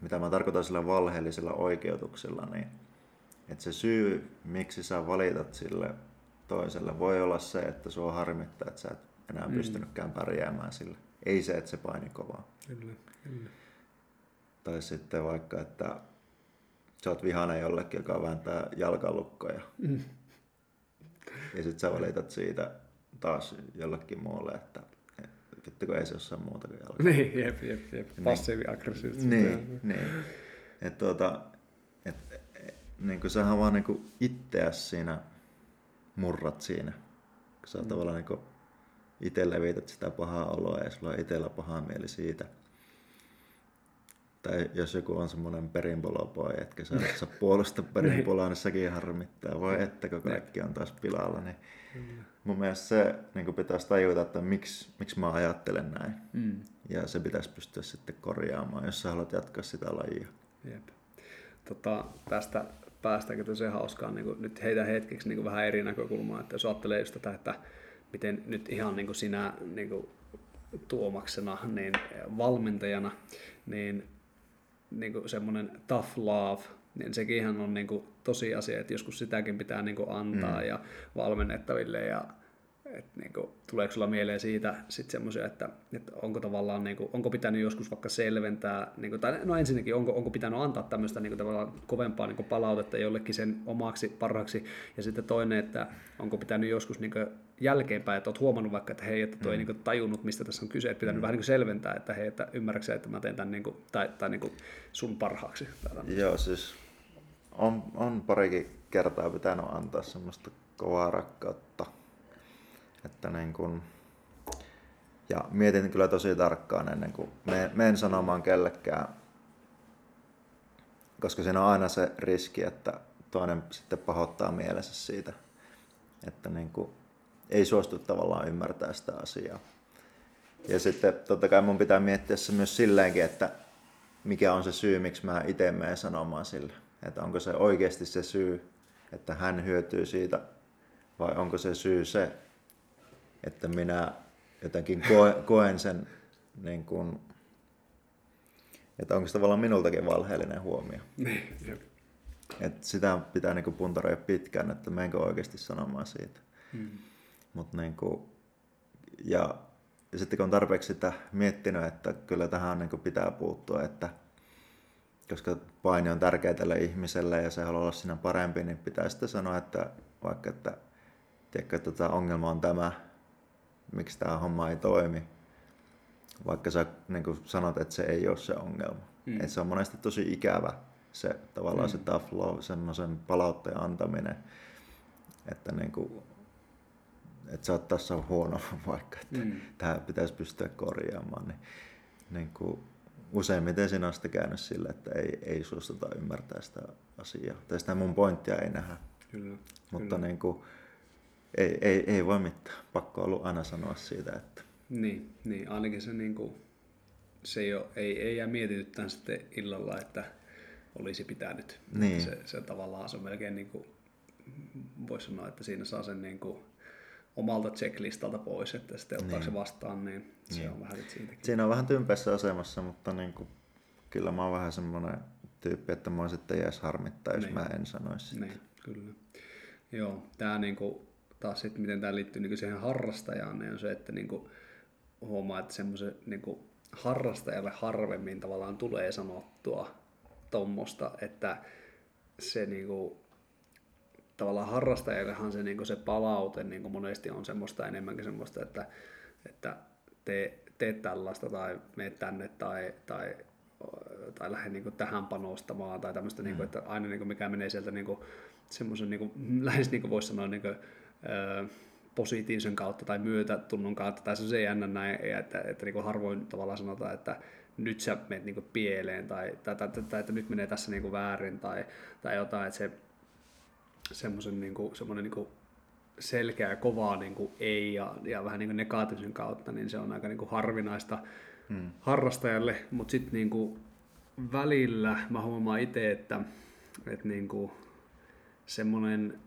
mitä mä tarkoitan sillä valheellisella oikeutuksella, niin että se syy, miksi sä valitat sille toiselle, voi olla se, että sua harmittaa, että sä et enää mm. pystynytkään pärjäämään sille. Ei se, että se paini kovaa. Kyllä, kyllä. Tai sitten vaikka, että sä oot vihainen jollekin, joka vääntää jalkalukkoja. Mm. Ja sitten sä valitat siitä taas jollekin muulle, että vittu kun ei se jossain muuta kuin jalkaa. Niin, jep, jep, jep. Niin. Passiivi-aggressiivisesti. Niin, niin. Et tuota, et, niin kuin sähän vaan niin itseäsi siinä murrat siinä. Kun sä mm. tavallaan niin itse levität sitä pahaa oloa ja sulla on itsellä paha mieli siitä tai jos joku on semmoinen perinpolopoja, etkä sä saa puolusta perinpoloa, niin sekin harmittaa. Voi että kun kaikki on taas pilalla. Niin mun mielestä se niin pitäisi tajuta, että miksi, miksi mä ajattelen näin. Mm. Ja se pitäisi pystyä sitten korjaamaan, jos sä haluat jatkaa sitä lajia. Jep. Tota, tästä päästäänkin tosi hauskaan. Niin nyt heitä hetkeksi niin vähän eri näkökulmaa, että jos ajattelee just tätä, että miten nyt ihan niin sinä niin tuomaksena, niin valmentajana, niin niin kuin semmoinen tough love, niin sekin on niin kuin tosiasia, että joskus sitäkin pitää niin kuin antaa mm. ja valmennettaville ja et niin kuin, tuleeko sulla mieleen siitä sit semmoisia, että, että onko tavallaan, niin kuin, onko pitänyt joskus vaikka selventää, niin kuin, tai no ensinnäkin, onko, onko pitänyt antaa tämmöistä niin kuin, tavallaan kovempaa niin kuin palautetta jollekin sen omaksi parhaaksi, ja sitten toinen, että onko pitänyt joskus niin kuin, jälkeenpäin, että olet huomannut vaikka, että hei, että tuo mm. ei niin kuin, tajunnut, mistä tässä on kyse, että pitänyt mm. vähän niin kuin selventää, että hei, että ymmärrätkö että mä teen tämän niin kuin, tai, tai niin kuin sun parhaaksi. Joo, siis on, on parikin kertaa pitänyt antaa semmoista kovaa rakkautta että niin kun, ja mietin kyllä tosi tarkkaan ennen kuin menen sanomaan kellekään, koska siinä on aina se riski, että toinen sitten pahoittaa mielessä siitä, että niin kuin ei suostu tavallaan ymmärtää sitä asiaa. Ja sitten totta kai mun pitää miettiä se myös silleenkin, että mikä on se syy, miksi mä itse menen sanomaan sille. Että onko se oikeasti se syy, että hän hyötyy siitä, vai onko se syy se, että minä jotenkin koen sen, niin kuin, että onko se tavallaan minultakin valheellinen huomio. Niin, Et sitä pitää niin puntaroida pitkään, että menkö oikeasti sanomaan siitä. Mm. Mut niin kuin, ja, ja sitten kun on tarpeeksi sitä miettinyt, että kyllä tähän niin pitää puuttua, että koska paine on tärkeä tälle ihmiselle ja se haluaa olla siinä parempi, niin pitää sitten sanoa, että vaikka että, tiedätkö, että tota ongelma on tämä, miksi tämä homma ei toimi, vaikka sä niin sanot, että se ei ole se ongelma. Mm. Että se on monesti tosi ikävä se tavallaan mm. se tough love, semmoisen palautteen antaminen, että niin kuin, että sä oot tässä huono vaikka, että mm. tämä pitäisi pystyä korjaamaan, niin, niin kuin, useimmiten siinä on sitten käynyt sille, että ei, ei suostuta ymmärtää sitä asiaa. Tai sitä mun pointtia ei nähdä. Kyllä, Mutta kyllä. Niin kuin, ei, ei, ei voi mitään. Pakko ollut aina sanoa siitä, että... Niin, niin ainakin se, niin kuin, se ei, ole, ei, ei jää mietityttään sitten illalla, että olisi pitänyt. Niin. Se, se tavallaan se on melkein niin kuin, voisi sanoa, että siinä saa sen niin kuin, omalta checklistalta pois, että sitten ottaa niin. se vastaan, niin se niin. on vähän siitäkin. Siinä on vähän tympässä asemassa, mutta niin kuin, kyllä mä oon vähän semmoinen tyyppi, että mua sitten jäisi harmittaa, jos niin. mä en sanoisi sitä. Niin, kyllä. Joo, tämä niin kuin, taas sitten, miten tämä liittyy niin siihen harrastajaan, niin on se, että niin kuin, huomaa, että semmoisen niin kuin, harrastajalle harvemmin tavallaan tulee sanottua tuommoista, että se niin kuin, tavallaan harrastajallehan se, niin kuin se palaute niin kuin monesti on semmoista enemmänkin semmoista, että, että tee, tee tällaista tai mene tänne tai, tai, tai lähde niin kuin tähän panostamaan tai tämmöistä, mm. niin kuin, että aina niin kuin mikä menee sieltä niin kuin, semmoisen niin kuin, lähes niin kuin voisi sanoa niin kuin, positiivisen kautta tai myötätunnon kautta, tai se ei jännä näin, että, että, että niin kuin harvoin tavallaan sanotaan, että nyt sä menet niin pieleen, tai, tai, tai, tai, tai, että nyt menee tässä niin kuin väärin, tai, tai jotain, että se semmoisen niin kuin, semmoinen niin kuin selkeä ja kovaa niin kuin ei ja, ja vähän niin kuin negatiivisen kautta, niin se on aika niin kuin harvinaista hmm. harrastajalle, mutta sitten niin kuin välillä mä huomaan itse, että, että niin kuin semmoinen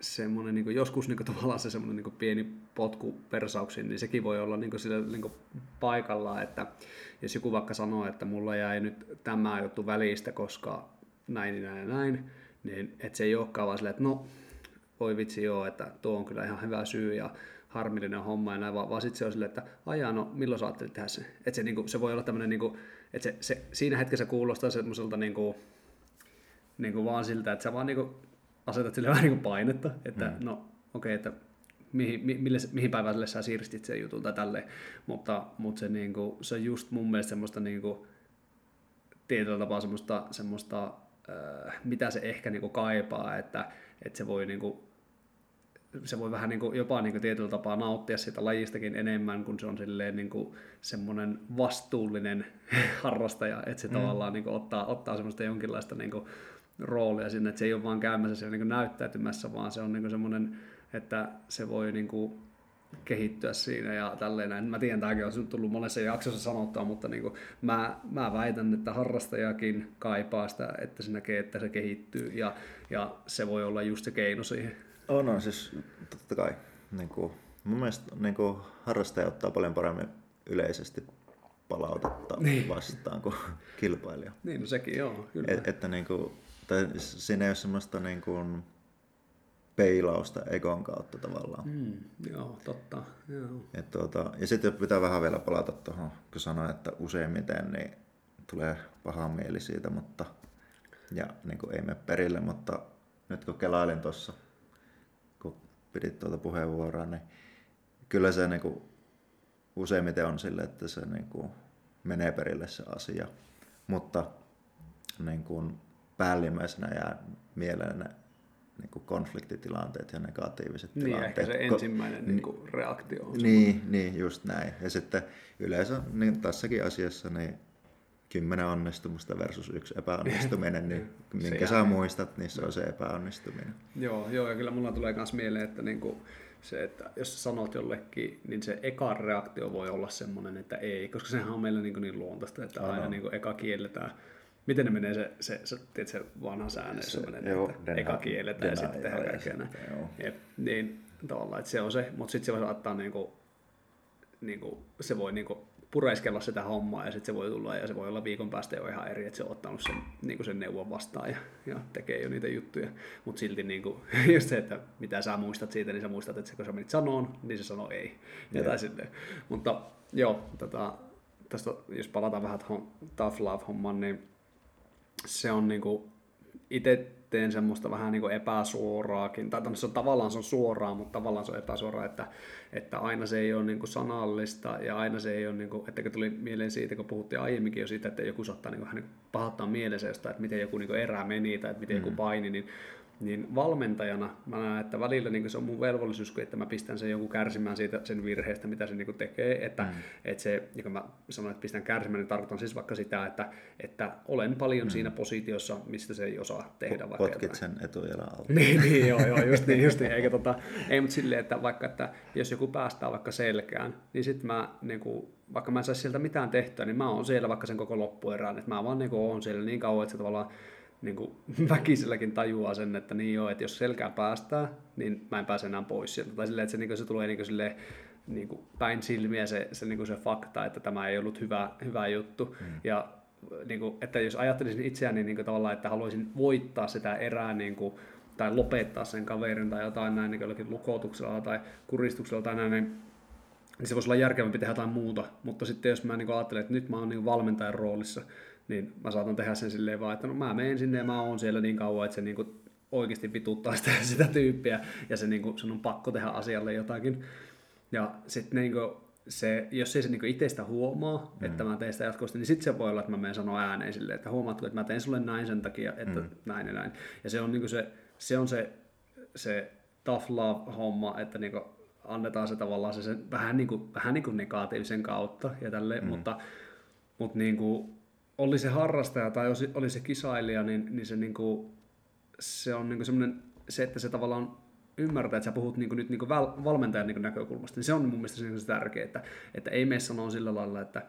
semmoinen niin joskus niin kuin, tavallaan se semmoinen niin pieni potku persauksiin, niin sekin voi olla niin sille, niin paikallaan, että jos joku vaikka sanoo, että mulla jäi nyt tämä juttu välistä, koska näin ja näin ja näin, niin että se ei olekaan vaan silleen, että no, voi vitsi joo, että tuo on kyllä ihan hyvä syy ja harmillinen homma ja näin, vaan, vaan sitten se on silleen, että ajaa, no milloin sä ajattelit tehdä sen? Että se, niin kuin, se voi olla tämmöinen, niin kuin, että se, se, siinä hetkessä kuulostaa semmoiselta niin kuin, niin kuin vaan siltä, että sä vaan niin kuin, asetat sille vähän niin painetta, että mm. no okei, okay, että mihin, mi, mille, mihin päivälle sä siirsit sen jutun tai tälleen, mutta, mutta se, niin kuin, se on just mun mielestä semmoista niin kuin, tietyllä tapaa semmoista, semmoista äh, mitä se ehkä niin kuin kaipaa, että, että se voi niin kuin, se voi vähän niin kuin, jopa niin kuin tietyllä tapaa nauttia siitä lajistakin enemmän, kun se on silleen niin kuin semmoinen vastuullinen harrastaja, että se mm. tavallaan niin kuin ottaa, ottaa semmoista jonkinlaista niin kuin roolia sinne, että se ei ole vaan käymässä siellä niin näyttäytymässä, vaan se on niin semmoinen, että se voi niin kuin kehittyä siinä ja tälleen näin. Mä tiedän, tämäkin on tullut monessa jaksossa sanottua, mutta niin kuin mä, mä väitän, että harrastajakin kaipaa sitä, että se näkee, että se kehittyy ja, ja se voi olla just se keino siihen. On, no, siis totta kai. Niin kuin, mun mielestä niin kuin, harrastaja ottaa paljon paremmin yleisesti palautetta niin. vastaan kuin kilpailija. Niin, no sekin joo, kyllä. Et, että niin kuin, tai siinä ei ole semmoista niin kuin peilausta egon kautta tavallaan. Mm, joo, totta. Joo. Et tuota, ja sitten pitää vähän vielä palata tuohon, kun sanoin, että useimmiten niin tulee paha mieli siitä, mutta ja niin kuin ei mene perille, mutta nyt kun kelailin tuossa, kun pidit tuota puheenvuoroa, niin kyllä se niin kuin, useimmiten on sille, että se niin kuin, menee perille se asia. Mutta niin kuin, päällimmäisenä jää mieleen ne niin kuin konfliktitilanteet ja negatiiviset niin, tilanteet. ehkä se ensimmäinen niin, niin kuin reaktio on Niin, niin, just näin. Ja sitten yleensä niin tässäkin asiassa niin kymmenen onnistumusta versus yksi epäonnistuminen, niin minkä sä muistat, niin se on se epäonnistuminen. Joo, joo ja kyllä mulla tulee myös mieleen, että niin kuin se, että jos sä sanot jollekin, niin se eka reaktio voi olla semmoinen, että ei, koska sehän on meillä niin, niin luontaista, että aina niin kuin eka kielletään miten ne menee se, se, se, tiedät, se vanha säännö, jossa menee, joo, että eka kielletään ja sitten tehdään kaikkea näin. Jep, niin tavallaan, että se on se, mutta sitten se voi saattaa niinku, niinku, se voi niinku pureskella sitä hommaa ja sitten se voi tulla ja se voi olla viikon päästä jo ihan eri, että se on ottanut sen, niin sen neuvon vastaan ja, ja tekee jo niitä juttuja. Mutta silti niin kuin, just se, että mitä sä muistat siitä, niin sä muistat, että se, kun sä menit sanoon, niin se sanoo ei. Yeah. silleen. Mutta joo, tota, tästä, jos palataan vähän tuohon tough love-hommaan, niin se on niin kuin, itse teen semmoista vähän niin kuin epäsuoraakin, tai se on, tavallaan se on suoraa, mutta tavallaan se on epäsuoraa, että, että aina se ei ole niin kuin sanallista ja aina se ei ole, niin kuin, että tuli mieleen siitä, kun puhuttiin aiemminkin jo siitä, että joku saattaa niin kuin, hän pahoittaa mielensä jostain, että miten joku niin kuin erä meni tai että miten mm. joku paini, niin niin valmentajana mä näen, että välillä niin se on mun velvollisuus, että mä pistän sen joku kärsimään siitä sen virheestä, mitä se niin tekee. Että, mm. että se, niin kun mä sanoin, että pistän kärsimään, niin tarkoitan siis vaikka sitä, että, että olen paljon mm. siinä positiossa, mistä se ei osaa tehdä. Vaikka Potkit sen etujalan alta. niin, niin, joo, joo, just niin, just niin. Eikä, tota, ei, mutta silleen, että vaikka, että jos joku päästää vaikka selkään, niin sitten mä, niin kuin, vaikka mä en saisi sieltä mitään tehtyä, niin mä oon siellä vaikka sen koko loppuerään, että mä vaan niin oon siellä niin kauan, että se tavallaan niin kuin väkiselläkin tajuaa sen, että niin joo, että jos selkään päästää, niin mä en pääse enää pois sieltä. Tai silleen, että se, niin kuin, se tulee niin kuin, silleen, niin kuin päin silmiä se, se, niin kuin se fakta, että tämä ei ollut hyvä, hyvä juttu. Mm. Ja niin kuin, että jos ajattelisin itseäni niin kuin, tavallaan, että haluaisin voittaa sitä erää niin kuin, tai lopettaa sen kaverin tai jotain näin niin jollakin lukotuksella tai kuristuksella tai näin, niin niin se voisi olla järkevämpi tehdä jotain muuta. Mutta sitten jos mä niin ajattelen, että nyt mä oon niin valmentajan roolissa, niin mä saatan tehdä sen silleen vaan, että no mä menen sinne ja mä oon siellä niin kauan, että se niin kuin oikeasti vituttaa sitä, sitä tyyppiä ja se niin kuin, sun on pakko tehdä asialle jotakin. Ja sitten niin kuin, se, jos ei se niin itsestä huomaa, mm. että mä teen sitä jatkuvasti, niin sitten se voi olla, että mä menen sanoa ääneen silleen, että huomaatko, että mä teen sulle näin sen takia, että mm. näin ja näin. Ja se on, niin se, se, on se, se tough love-homma, että niin annetaan se tavallaan se, se vähän, niin kuin, vähän niin kuin negatiivisen kautta ja tälleen, mm. mutta, mutta niin kuin, oli se harrastaja tai oli se kisailija, niin, niin se, niin kuin, se on niin semmoinen, se, että se tavallaan ymmärtää, että sä puhut niin kuin nyt niin kuin valmentajan niin kuin näkökulmasta, niin se on mun mielestä se tärkeää, että, että ei mene sanoa sillä lailla, että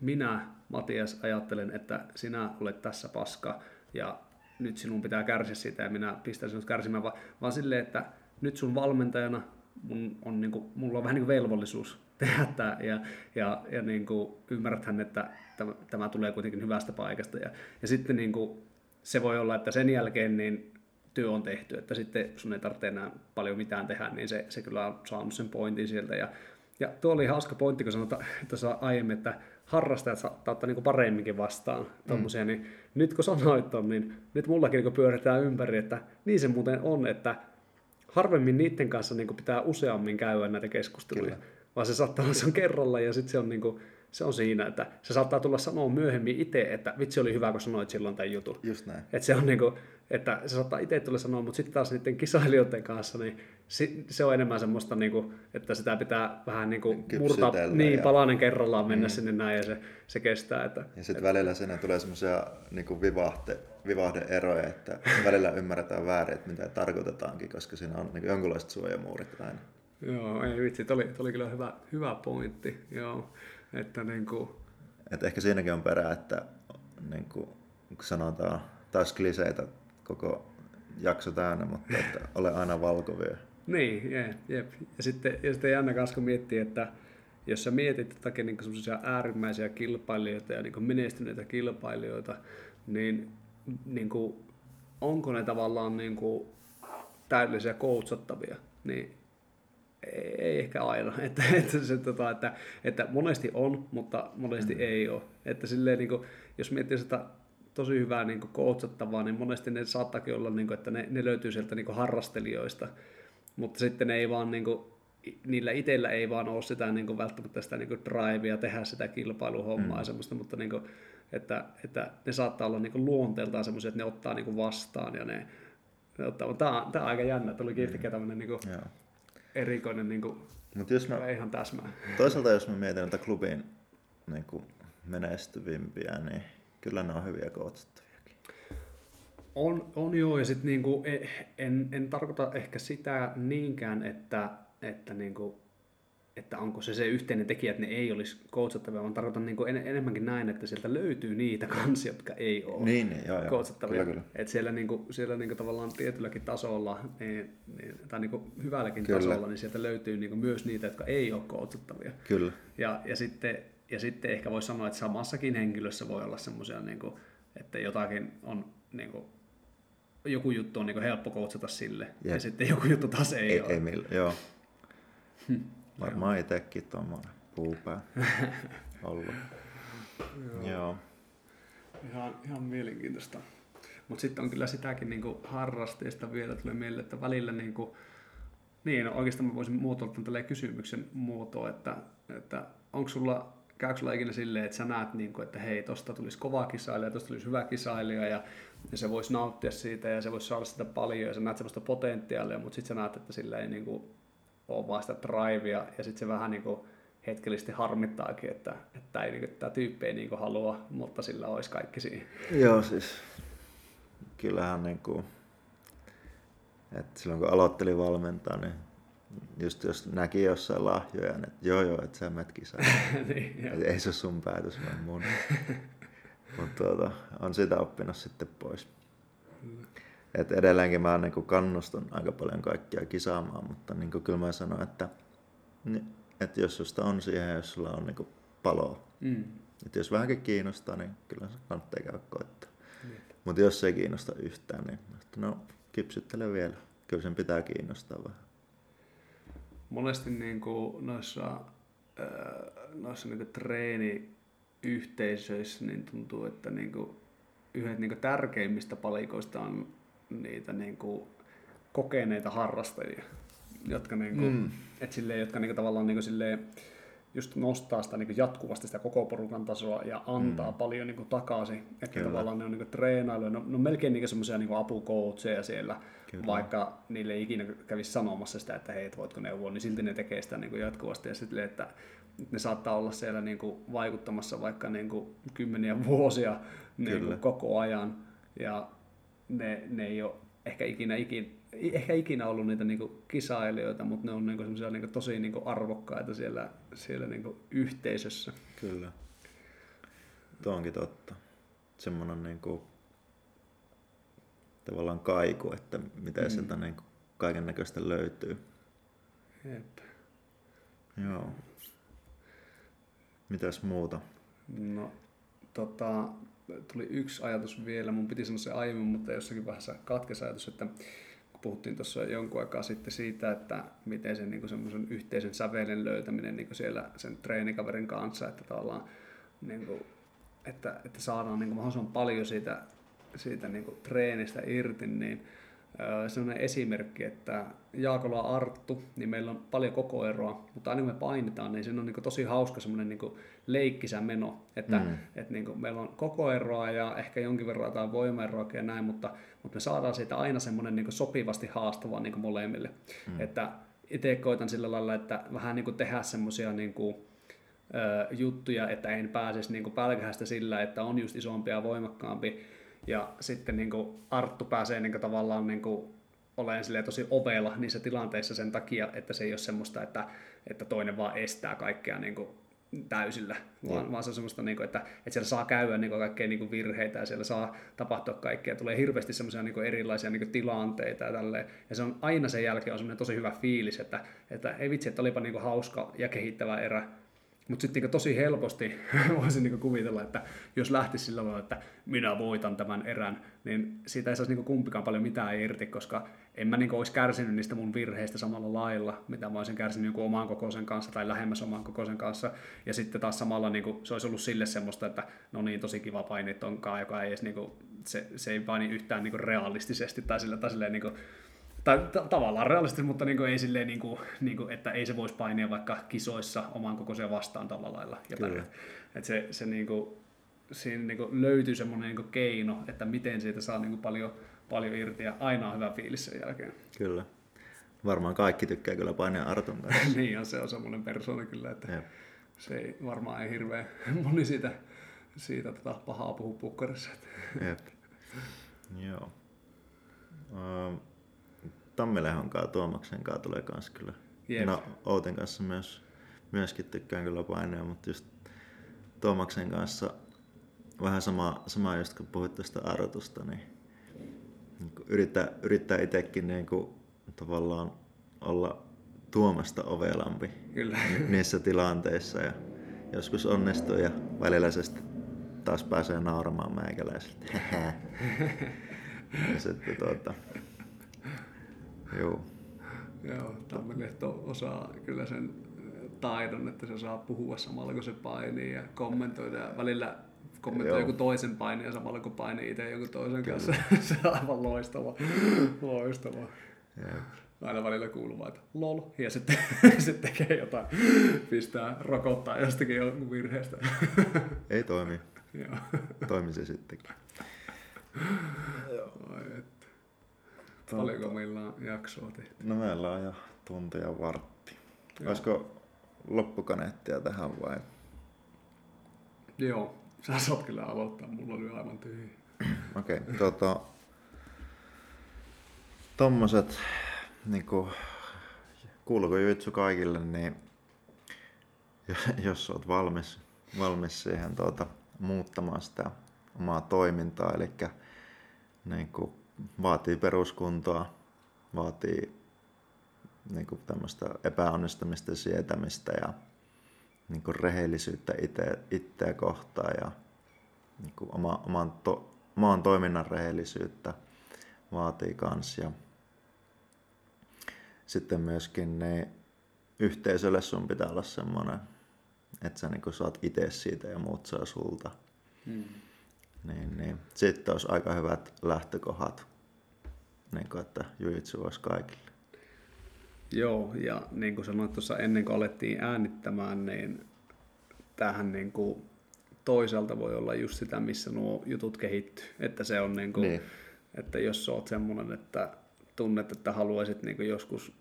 minä, Matias, ajattelen, että sinä olet tässä paska ja nyt sinun pitää kärsiä siitä ja minä pistän sinut kärsimään, vaan, vaan silleen, että nyt sun valmentajana mun on, niin kuin, mulla on vähän niin kuin velvollisuus tehdä tämä ja, ja, ja niin kuin ymmärräthän, että tämä, tämä tulee kuitenkin hyvästä paikasta. Ja, ja sitten niin kuin, se voi olla, että sen jälkeen niin työ on tehty, että sitten sun ei tarvitse enää paljon mitään tehdä, niin se, se kyllä on saanut sen pointin sieltä. Ja, ja tuo oli hauska pointti, kun sanotaan tuossa aiemmin, että harrastajat saattaa ottaa niin paremminkin vastaan tommosia, mm. niin nyt kun sanoit ton, niin nyt mullakin niin pyöritään ympäri, että niin se muuten on, että harvemmin niiden kanssa niin pitää useammin käydä näitä keskusteluja, Kyllä. vaan se saattaa olla se on kerralla ja sitten se on, niin kuin, se on siinä, että se saattaa tulla sanoa myöhemmin itse, että vitsi oli hyvä, kun sanoit silloin tämän jutun. Just näin. Että se on niin kuin, että se saattaa itse tulla sanoa, mutta sitten taas niiden kisailijoiden kanssa, niin se on enemmän semmoista, niin kuin, että sitä pitää vähän niin kuin murtaa niin, ja... palanen kerrallaan mennä mm. sinne näin ja se, se kestää. Että, ja sitten välillä sinne tulee semmoisia niin vivahte, vivahde-eroja, että välillä ymmärretään väärin, että mitä tarkoitetaankin, koska siinä on niin jonkinlaiset suojamuurit aina. Joo, ei vitsi, oli, oli kyllä hyvä, hyvä pointti. Joo, että niin kuin... Et ehkä siinäkin on perä, että niin kuin, kun sanotaan taas kliseitä koko jakso täynnä, mutta että ole aina valkovia. Niin, jep, jep. Ja sitten, ja sitten jännä kanssa, kun miettii, että jos sä mietit jotakin niin äärimmäisiä kilpailijoita ja niin menestyneitä kilpailijoita, niin, niin kuin, onko ne tavallaan niin kuin, täydellisiä koutsattavia, niin ei, ehkä aina. Että, että, se, tota, että, että monesti on, mutta monesti mm. ei ole. Että silleen, niin kuin, jos miettii sitä tosi hyvää niin koutsattavaa, niin monesti ne saattakin olla, niin kuin, että ne, ne löytyy sieltä niin harrastelijoista, mutta sitten ne ei vaan, niin kuin, niillä itsellä ei vaan ole sitä niin kuin, välttämättä sitä niin kuin drivea tehdä sitä kilpailuhommaa mm. ja semmoista, mutta niin kuin, että, että ne saattaa olla niin kuin, luonteeltaan semmoisia, että ne ottaa niin kuin, vastaan ja ne, ne ottaa, mutta tämä, tämä on aika jännä, tuli yhtäkkiä tämmöinen niin kuin, erikoinen niin kuin, Mut jos mä, ihan täsmää. Toisaalta jos mä mietin että klubin niin kuin menestyvimpiä, niin kyllä ne on hyviä kootsattaviakin. On, on joo, ja sitten niinku, e, en, en tarkoita ehkä sitä niinkään, että, että niinku, että onko se se yhteinen tekijä, että ne ei olisi coachattavia, vaan tarkoitan niin en, enemmänkin näin, että sieltä löytyy niitä kansia, jotka ei ole niin, niin, joo, joo. coachattavia. Kyllä, kyllä. Että siellä, niin kuin, siellä niin kuin tavallaan tietylläkin tasolla, niin, niin, tai niin kuin hyvälläkin Kyllä. tasolla, niin sieltä löytyy niin kuin myös niitä, jotka ei ole coachattavia. Kyllä. Ja, ja, sitten, ja sitten ehkä voisi sanoa, että samassakin henkilössä voi olla semmoisia, niin kuin, että jotakin on niin kuin, joku juttu on niin kuin helppo coachata sille, ja Jep. sitten joku juttu taas ei, Ei, ole. ei millä, joo. Varmaan itsekin tuommoinen puupää ollut. Joo. Ihan, ihan mielenkiintoista. Mutta sitten on kyllä sitäkin niinku harrasteista vielä tulee mieleen, että välillä niinku, niin no oikeastaan mä voisin muotoilla tämän kysymyksen muotoa, että, että onko sulla, käykö sulla ikinä silleen, että sä näet, niinku, että hei, tosta tulisi kova kisailija, tosta tulisi hyvä kisailija ja, ja se voisi nauttia siitä ja se voisi saada sitä paljon ja sä näet semmoista potentiaalia, mutta sitten sä näet, että sillä ei niinku ole vaan sitä drivea ja sitten se vähän niinku hetkellisesti harmittaakin, että, että ei, niinku, tämä tyyppi ei niinku halua, mutta sillä olisi kaikki siinä. Joo, siis kyllähän niin kuin, että silloin kun aloittelin valmentaa, niin just jos näki jossain lahjoja, niin että joo joo, että sä menet kisaan. niin. Et ei se ole sun päätös, vaan mun. Mutta tuota, on sitä oppinut sitten pois. Et edelleenkin mä niin kannustan aika paljon kaikkia kisaamaan, mutta niin kyllä mä sanon, että, niin, että jos susta on siihen, jos sulla on niin paloa, Mm. että jos vähänkin kiinnostaa, niin kyllä se kannattaa käydä koittaa. Jep. Mutta jos ei kiinnosta yhtään, niin että no kipsyttele vielä. Kyllä sen pitää kiinnostaa vähän. Monesti niin kuin noissa, ää, noissa niin treeniyhteisöissä niin tuntuu, että niin kuin yhdet niin kuin tärkeimmistä palikoista on niitä niin kuin kokeneita harrastajia, jotka, niin kuin, Mm. et silleen, jotka niin kuin tavallaan niin kuin silleen, just nostaa sitä niin kuin jatkuvasti sitä koko porukan tasoa ja antaa mm. paljon niin kuin takaisin. Että Kyllä. tavallaan ne on niin kuin treenailuja, ne on, ne on melkein niin semmoisia niin apukoutseja siellä, Kyllä. Vaikka niille ei ikinä kävisi sanomassa sitä, että hei, et voitko neuvoa, niin silti ne tekee sitä niin kuin jatkuvasti. Ja sitten, että ne saattaa olla siellä niin kuin vaikuttamassa vaikka niin kuin kymmeniä vuosia niin kuin koko ajan. Ja ne, ne ei ole ehkä ikinä, ikinä, ehkä ikinä ollut niitä niin kuin kisailijoita, mutta ne on niin kuin semmoisia niin kuin tosi niin kuin arvokkaita siellä, siellä niin kuin yhteisössä. Kyllä. Tuo onkin totta. Semmoinen niin kuin, tavallaan kaiku, että mitä mm. sieltä niin kaiken näköistä löytyy. Jep. Joo. Mitäs muuta? No, tota, tuli yksi ajatus vielä, mun piti sanoa se aiemmin, mutta jossakin vaiheessa katkesi ajatus, että kun puhuttiin tuossa jonkun aikaa sitten siitä, että miten sen niin semmoisen yhteisen sävelen löytäminen niin siellä sen treenikaverin kanssa, että tavallaan niin kuin, että, että saadaan niin kuin mahdollisimman paljon siitä, siitä niin kuin treenistä irti, niin sellainen esimerkki, että Jaakola Arttu, niin meillä on paljon kokoeroa, mutta aina kun me painitaan, niin siinä on niin tosi hauska semmoinen niin leikkisä meno, että, Mm. että niin meillä on kokoeroa ja ehkä jonkin verran jotain voimaeroakin ja näin, mutta, mutta me saadaan siitä aina semmoinen niin sopivasti haastava niin molemmille. Mm. Että itse koitan sillä lailla, että vähän niin tehdä semmoisia niin kuin, juttuja, että en pääsisi niin pälkähästä sillä, että on just isompi ja voimakkaampi. Ja sitten niin kuin Arttu pääsee niin kuin tavallaan niin kuin olen silleen tosi ovela niissä tilanteissa sen takia, että se ei ole semmoista, että, että toinen vaan estää kaikkea niin kuin täysillä, vaan, vaan se on semmoista, niin kuin, että, että siellä saa käydä niin kuin kaikkea niin kuin virheitä ja siellä saa tapahtua kaikkea. Tulee hirveästi semmoisia niin kuin erilaisia niin kuin tilanteita ja tälleen. Ja se on aina sen jälkeen on semmoinen tosi hyvä fiilis, että, että ei vitsi, että olipa niin kuin hauska ja kehittävä erä. Mutta sitten niin tosi helposti voisin niin kuvitella, että jos lähtisi sillä tavalla, että minä voitan tämän erän, niin siitä ei saisi niin kumpikaan paljon mitään irti, koska en mä niin olisi kärsinyt niistä mun virheistä samalla lailla, mitä mä olisin kärsinyt jonkun oman kokoisen kanssa tai lähemmäs oman kokoisen kanssa. Ja sitten taas samalla niin kuin, se olisi ollut sille semmoista, että no niin, tosi kiva paini tonkaan, joka ei edes, niin kuin, se, se ei paini yhtään niin realistisesti tai sillä tai niin kuin, tai t- tavallaan realistisesti, mutta niin kuin ei silleen, niin kuin, niin kuin, että ei se voisi painia vaikka kisoissa oman kokoisia vastaan tällä lailla. Ja että se, se niin kuin, siinä niin kuin löytyy semmoinen niin kuin keino, että miten siitä saa niin kuin paljon, paljon irti ja aina on hyvä fiilis sen jälkeen. Kyllä. Varmaan kaikki tykkää kyllä painia Artun kanssa. niin on, se on semmoinen persoona kyllä, että Jep. se ei varmaan ei hirveän moni siitä, siitä tota pahaa puhu pukkarissa. Jep. Joo. Uh, Tammilehon kanssa, Tuomaksen kanssa tulee kans kyllä. Jep. No, Outen kanssa myös myöskin tykkään kyllä painia, mutta just Tuomaksen kanssa vähän sama, sama just kun puhuit tuosta arvotusta, niin, niin yrittää, yrittää itsekin niin kuin, tavallaan olla Tuomasta ovelampi Kyllä. niissä tilanteissa ja joskus onnistuu ja välillä se taas pääsee nauramaan meikäläiseltä. ja sitten tuota, joo. Joo, Tammelehto osaa kyllä sen taidon, että se saa puhua samalla kun se painii ja kommentoida ja välillä kommentoi joku toisen painin ja samalla kun painii itse joku toisen Kyllä. kanssa. se on aivan loistava. loistava. Jep. Aina välillä kuuluu että lol, ja sitten, sitten tekee jotain, pistää rokottaa jostakin jonkun virheestä. Ei toimi. Joo. Toimi se sittenkin. Joo. Että. Paljonko meillä on jaksoa tehty? No meillä on jo tunti ja vartti. Joo. Olisiko loppukaneettia tähän vai? Joo, sä saat kyllä aloittaa, mulla oli aivan tyhjä. Okei, okay, tota, tommoset, niinku, kuuluuko jutsu kaikille, niin jos olet valmis, valmis siihen tuota, muuttamaan sitä omaa toimintaa, eli niin kuin, vaatii peruskuntoa, vaatii niin kuin tämmöistä epäonnistumista sietämistä ja niin kuin rehellisyyttä itse, itseä kohtaan ja niin kuin oma, oman, to, oman toiminnan rehellisyyttä vaatii kans. Ja sitten myöskin ne yhteisölle sun pitää olla semmoinen, että sä niin saat itse siitä ja muut saa sulta. Hmm. Niin, niin. Sitten olisi aika hyvät lähtökohdat, niin kuin, että jujitsu olisi kaikille. Joo, ja niin kuin sanoit tuossa ennen kuin alettiin äänittämään, niin tähän niin kuin toisaalta voi olla just sitä, missä nuo jutut kehittyy. Että se on niin kuin, niin. että jos oot semmoinen, että tunnet, että haluaisit niin kuin joskus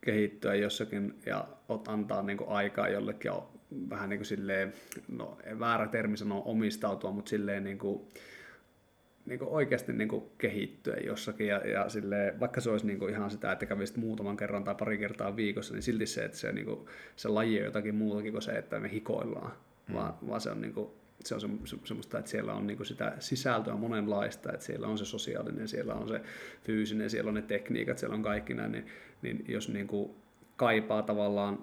kehittyä jossakin ja ot antaa niin kuin aikaa jollekin vähän niin kuin silleen, no väärä termi sanoa omistautua, mutta silleen niin kuin, niin kuin oikeasti niin kuin kehittyä jossakin ja, ja silleen, vaikka se olisi niin kuin ihan sitä, että kävisit muutaman kerran tai pari kertaa viikossa, niin silti se, että se, niin kuin, se laji on jotakin muutakin kuin se, että me hikoillaan, hmm. vaan, vaan se on niin kuin, se on se, se, semmoista, että siellä on niin kuin sitä sisältöä monenlaista, että siellä on se sosiaalinen, siellä on se fyysinen, siellä on ne tekniikat, siellä on kaikki näin, niin, niin jos niin kuin kaipaa tavallaan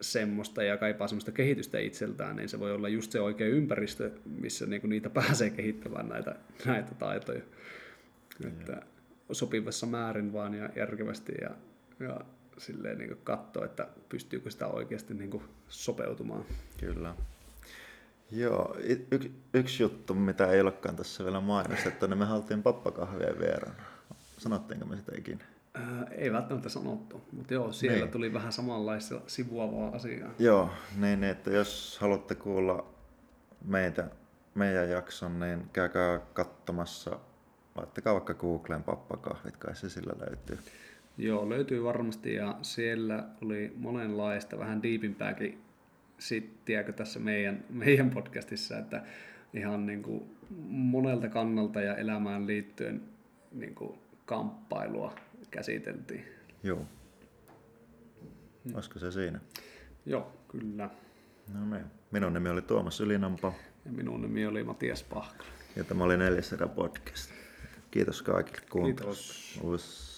semmoista ja kaipaa semmoista kehitystä itseltään, niin se voi olla just se oikea ympäristö, missä niinku niitä pääsee kehittämään näitä, näitä taitoja. Että sopivassa määrin vaan ja järkevästi ja, ja silleen niin katsoa, että pystyykö sitä oikeasti niin sopeutumaan. Kyllä. Joo, y- yksi juttu, mitä ei olekaan tässä vielä mainostettu, niin me haluttiin pappakahvia vieraan. Sanottiinko me sitä ikinä? Ää, ei välttämättä sanottu, mutta joo, siellä niin. tuli vähän samanlaista sivuavaa asiaa. Joo, niin että jos haluatte kuulla meitä, meidän jakson, niin käykää katsomassa, laittakaa vaikka Googleen pappakahvit, kai se sillä löytyy. Joo, löytyy varmasti ja siellä oli monenlaista, vähän diipimpääkin sittiäkö tässä meidän, meidän podcastissa, että ihan niin kuin monelta kannalta ja elämään liittyen niin kuin kamppailua käsiteltiin. Joo. Hmm. Olisiko se siinä? Joo, kyllä. No niin. Minun nimi oli Tuomas Ylinampa. Ja minun nimi oli Matias Pahkala. Ja tämä oli Neljäs podcast. Kiitos kaikille kuuntelusta. Kiitos. Us.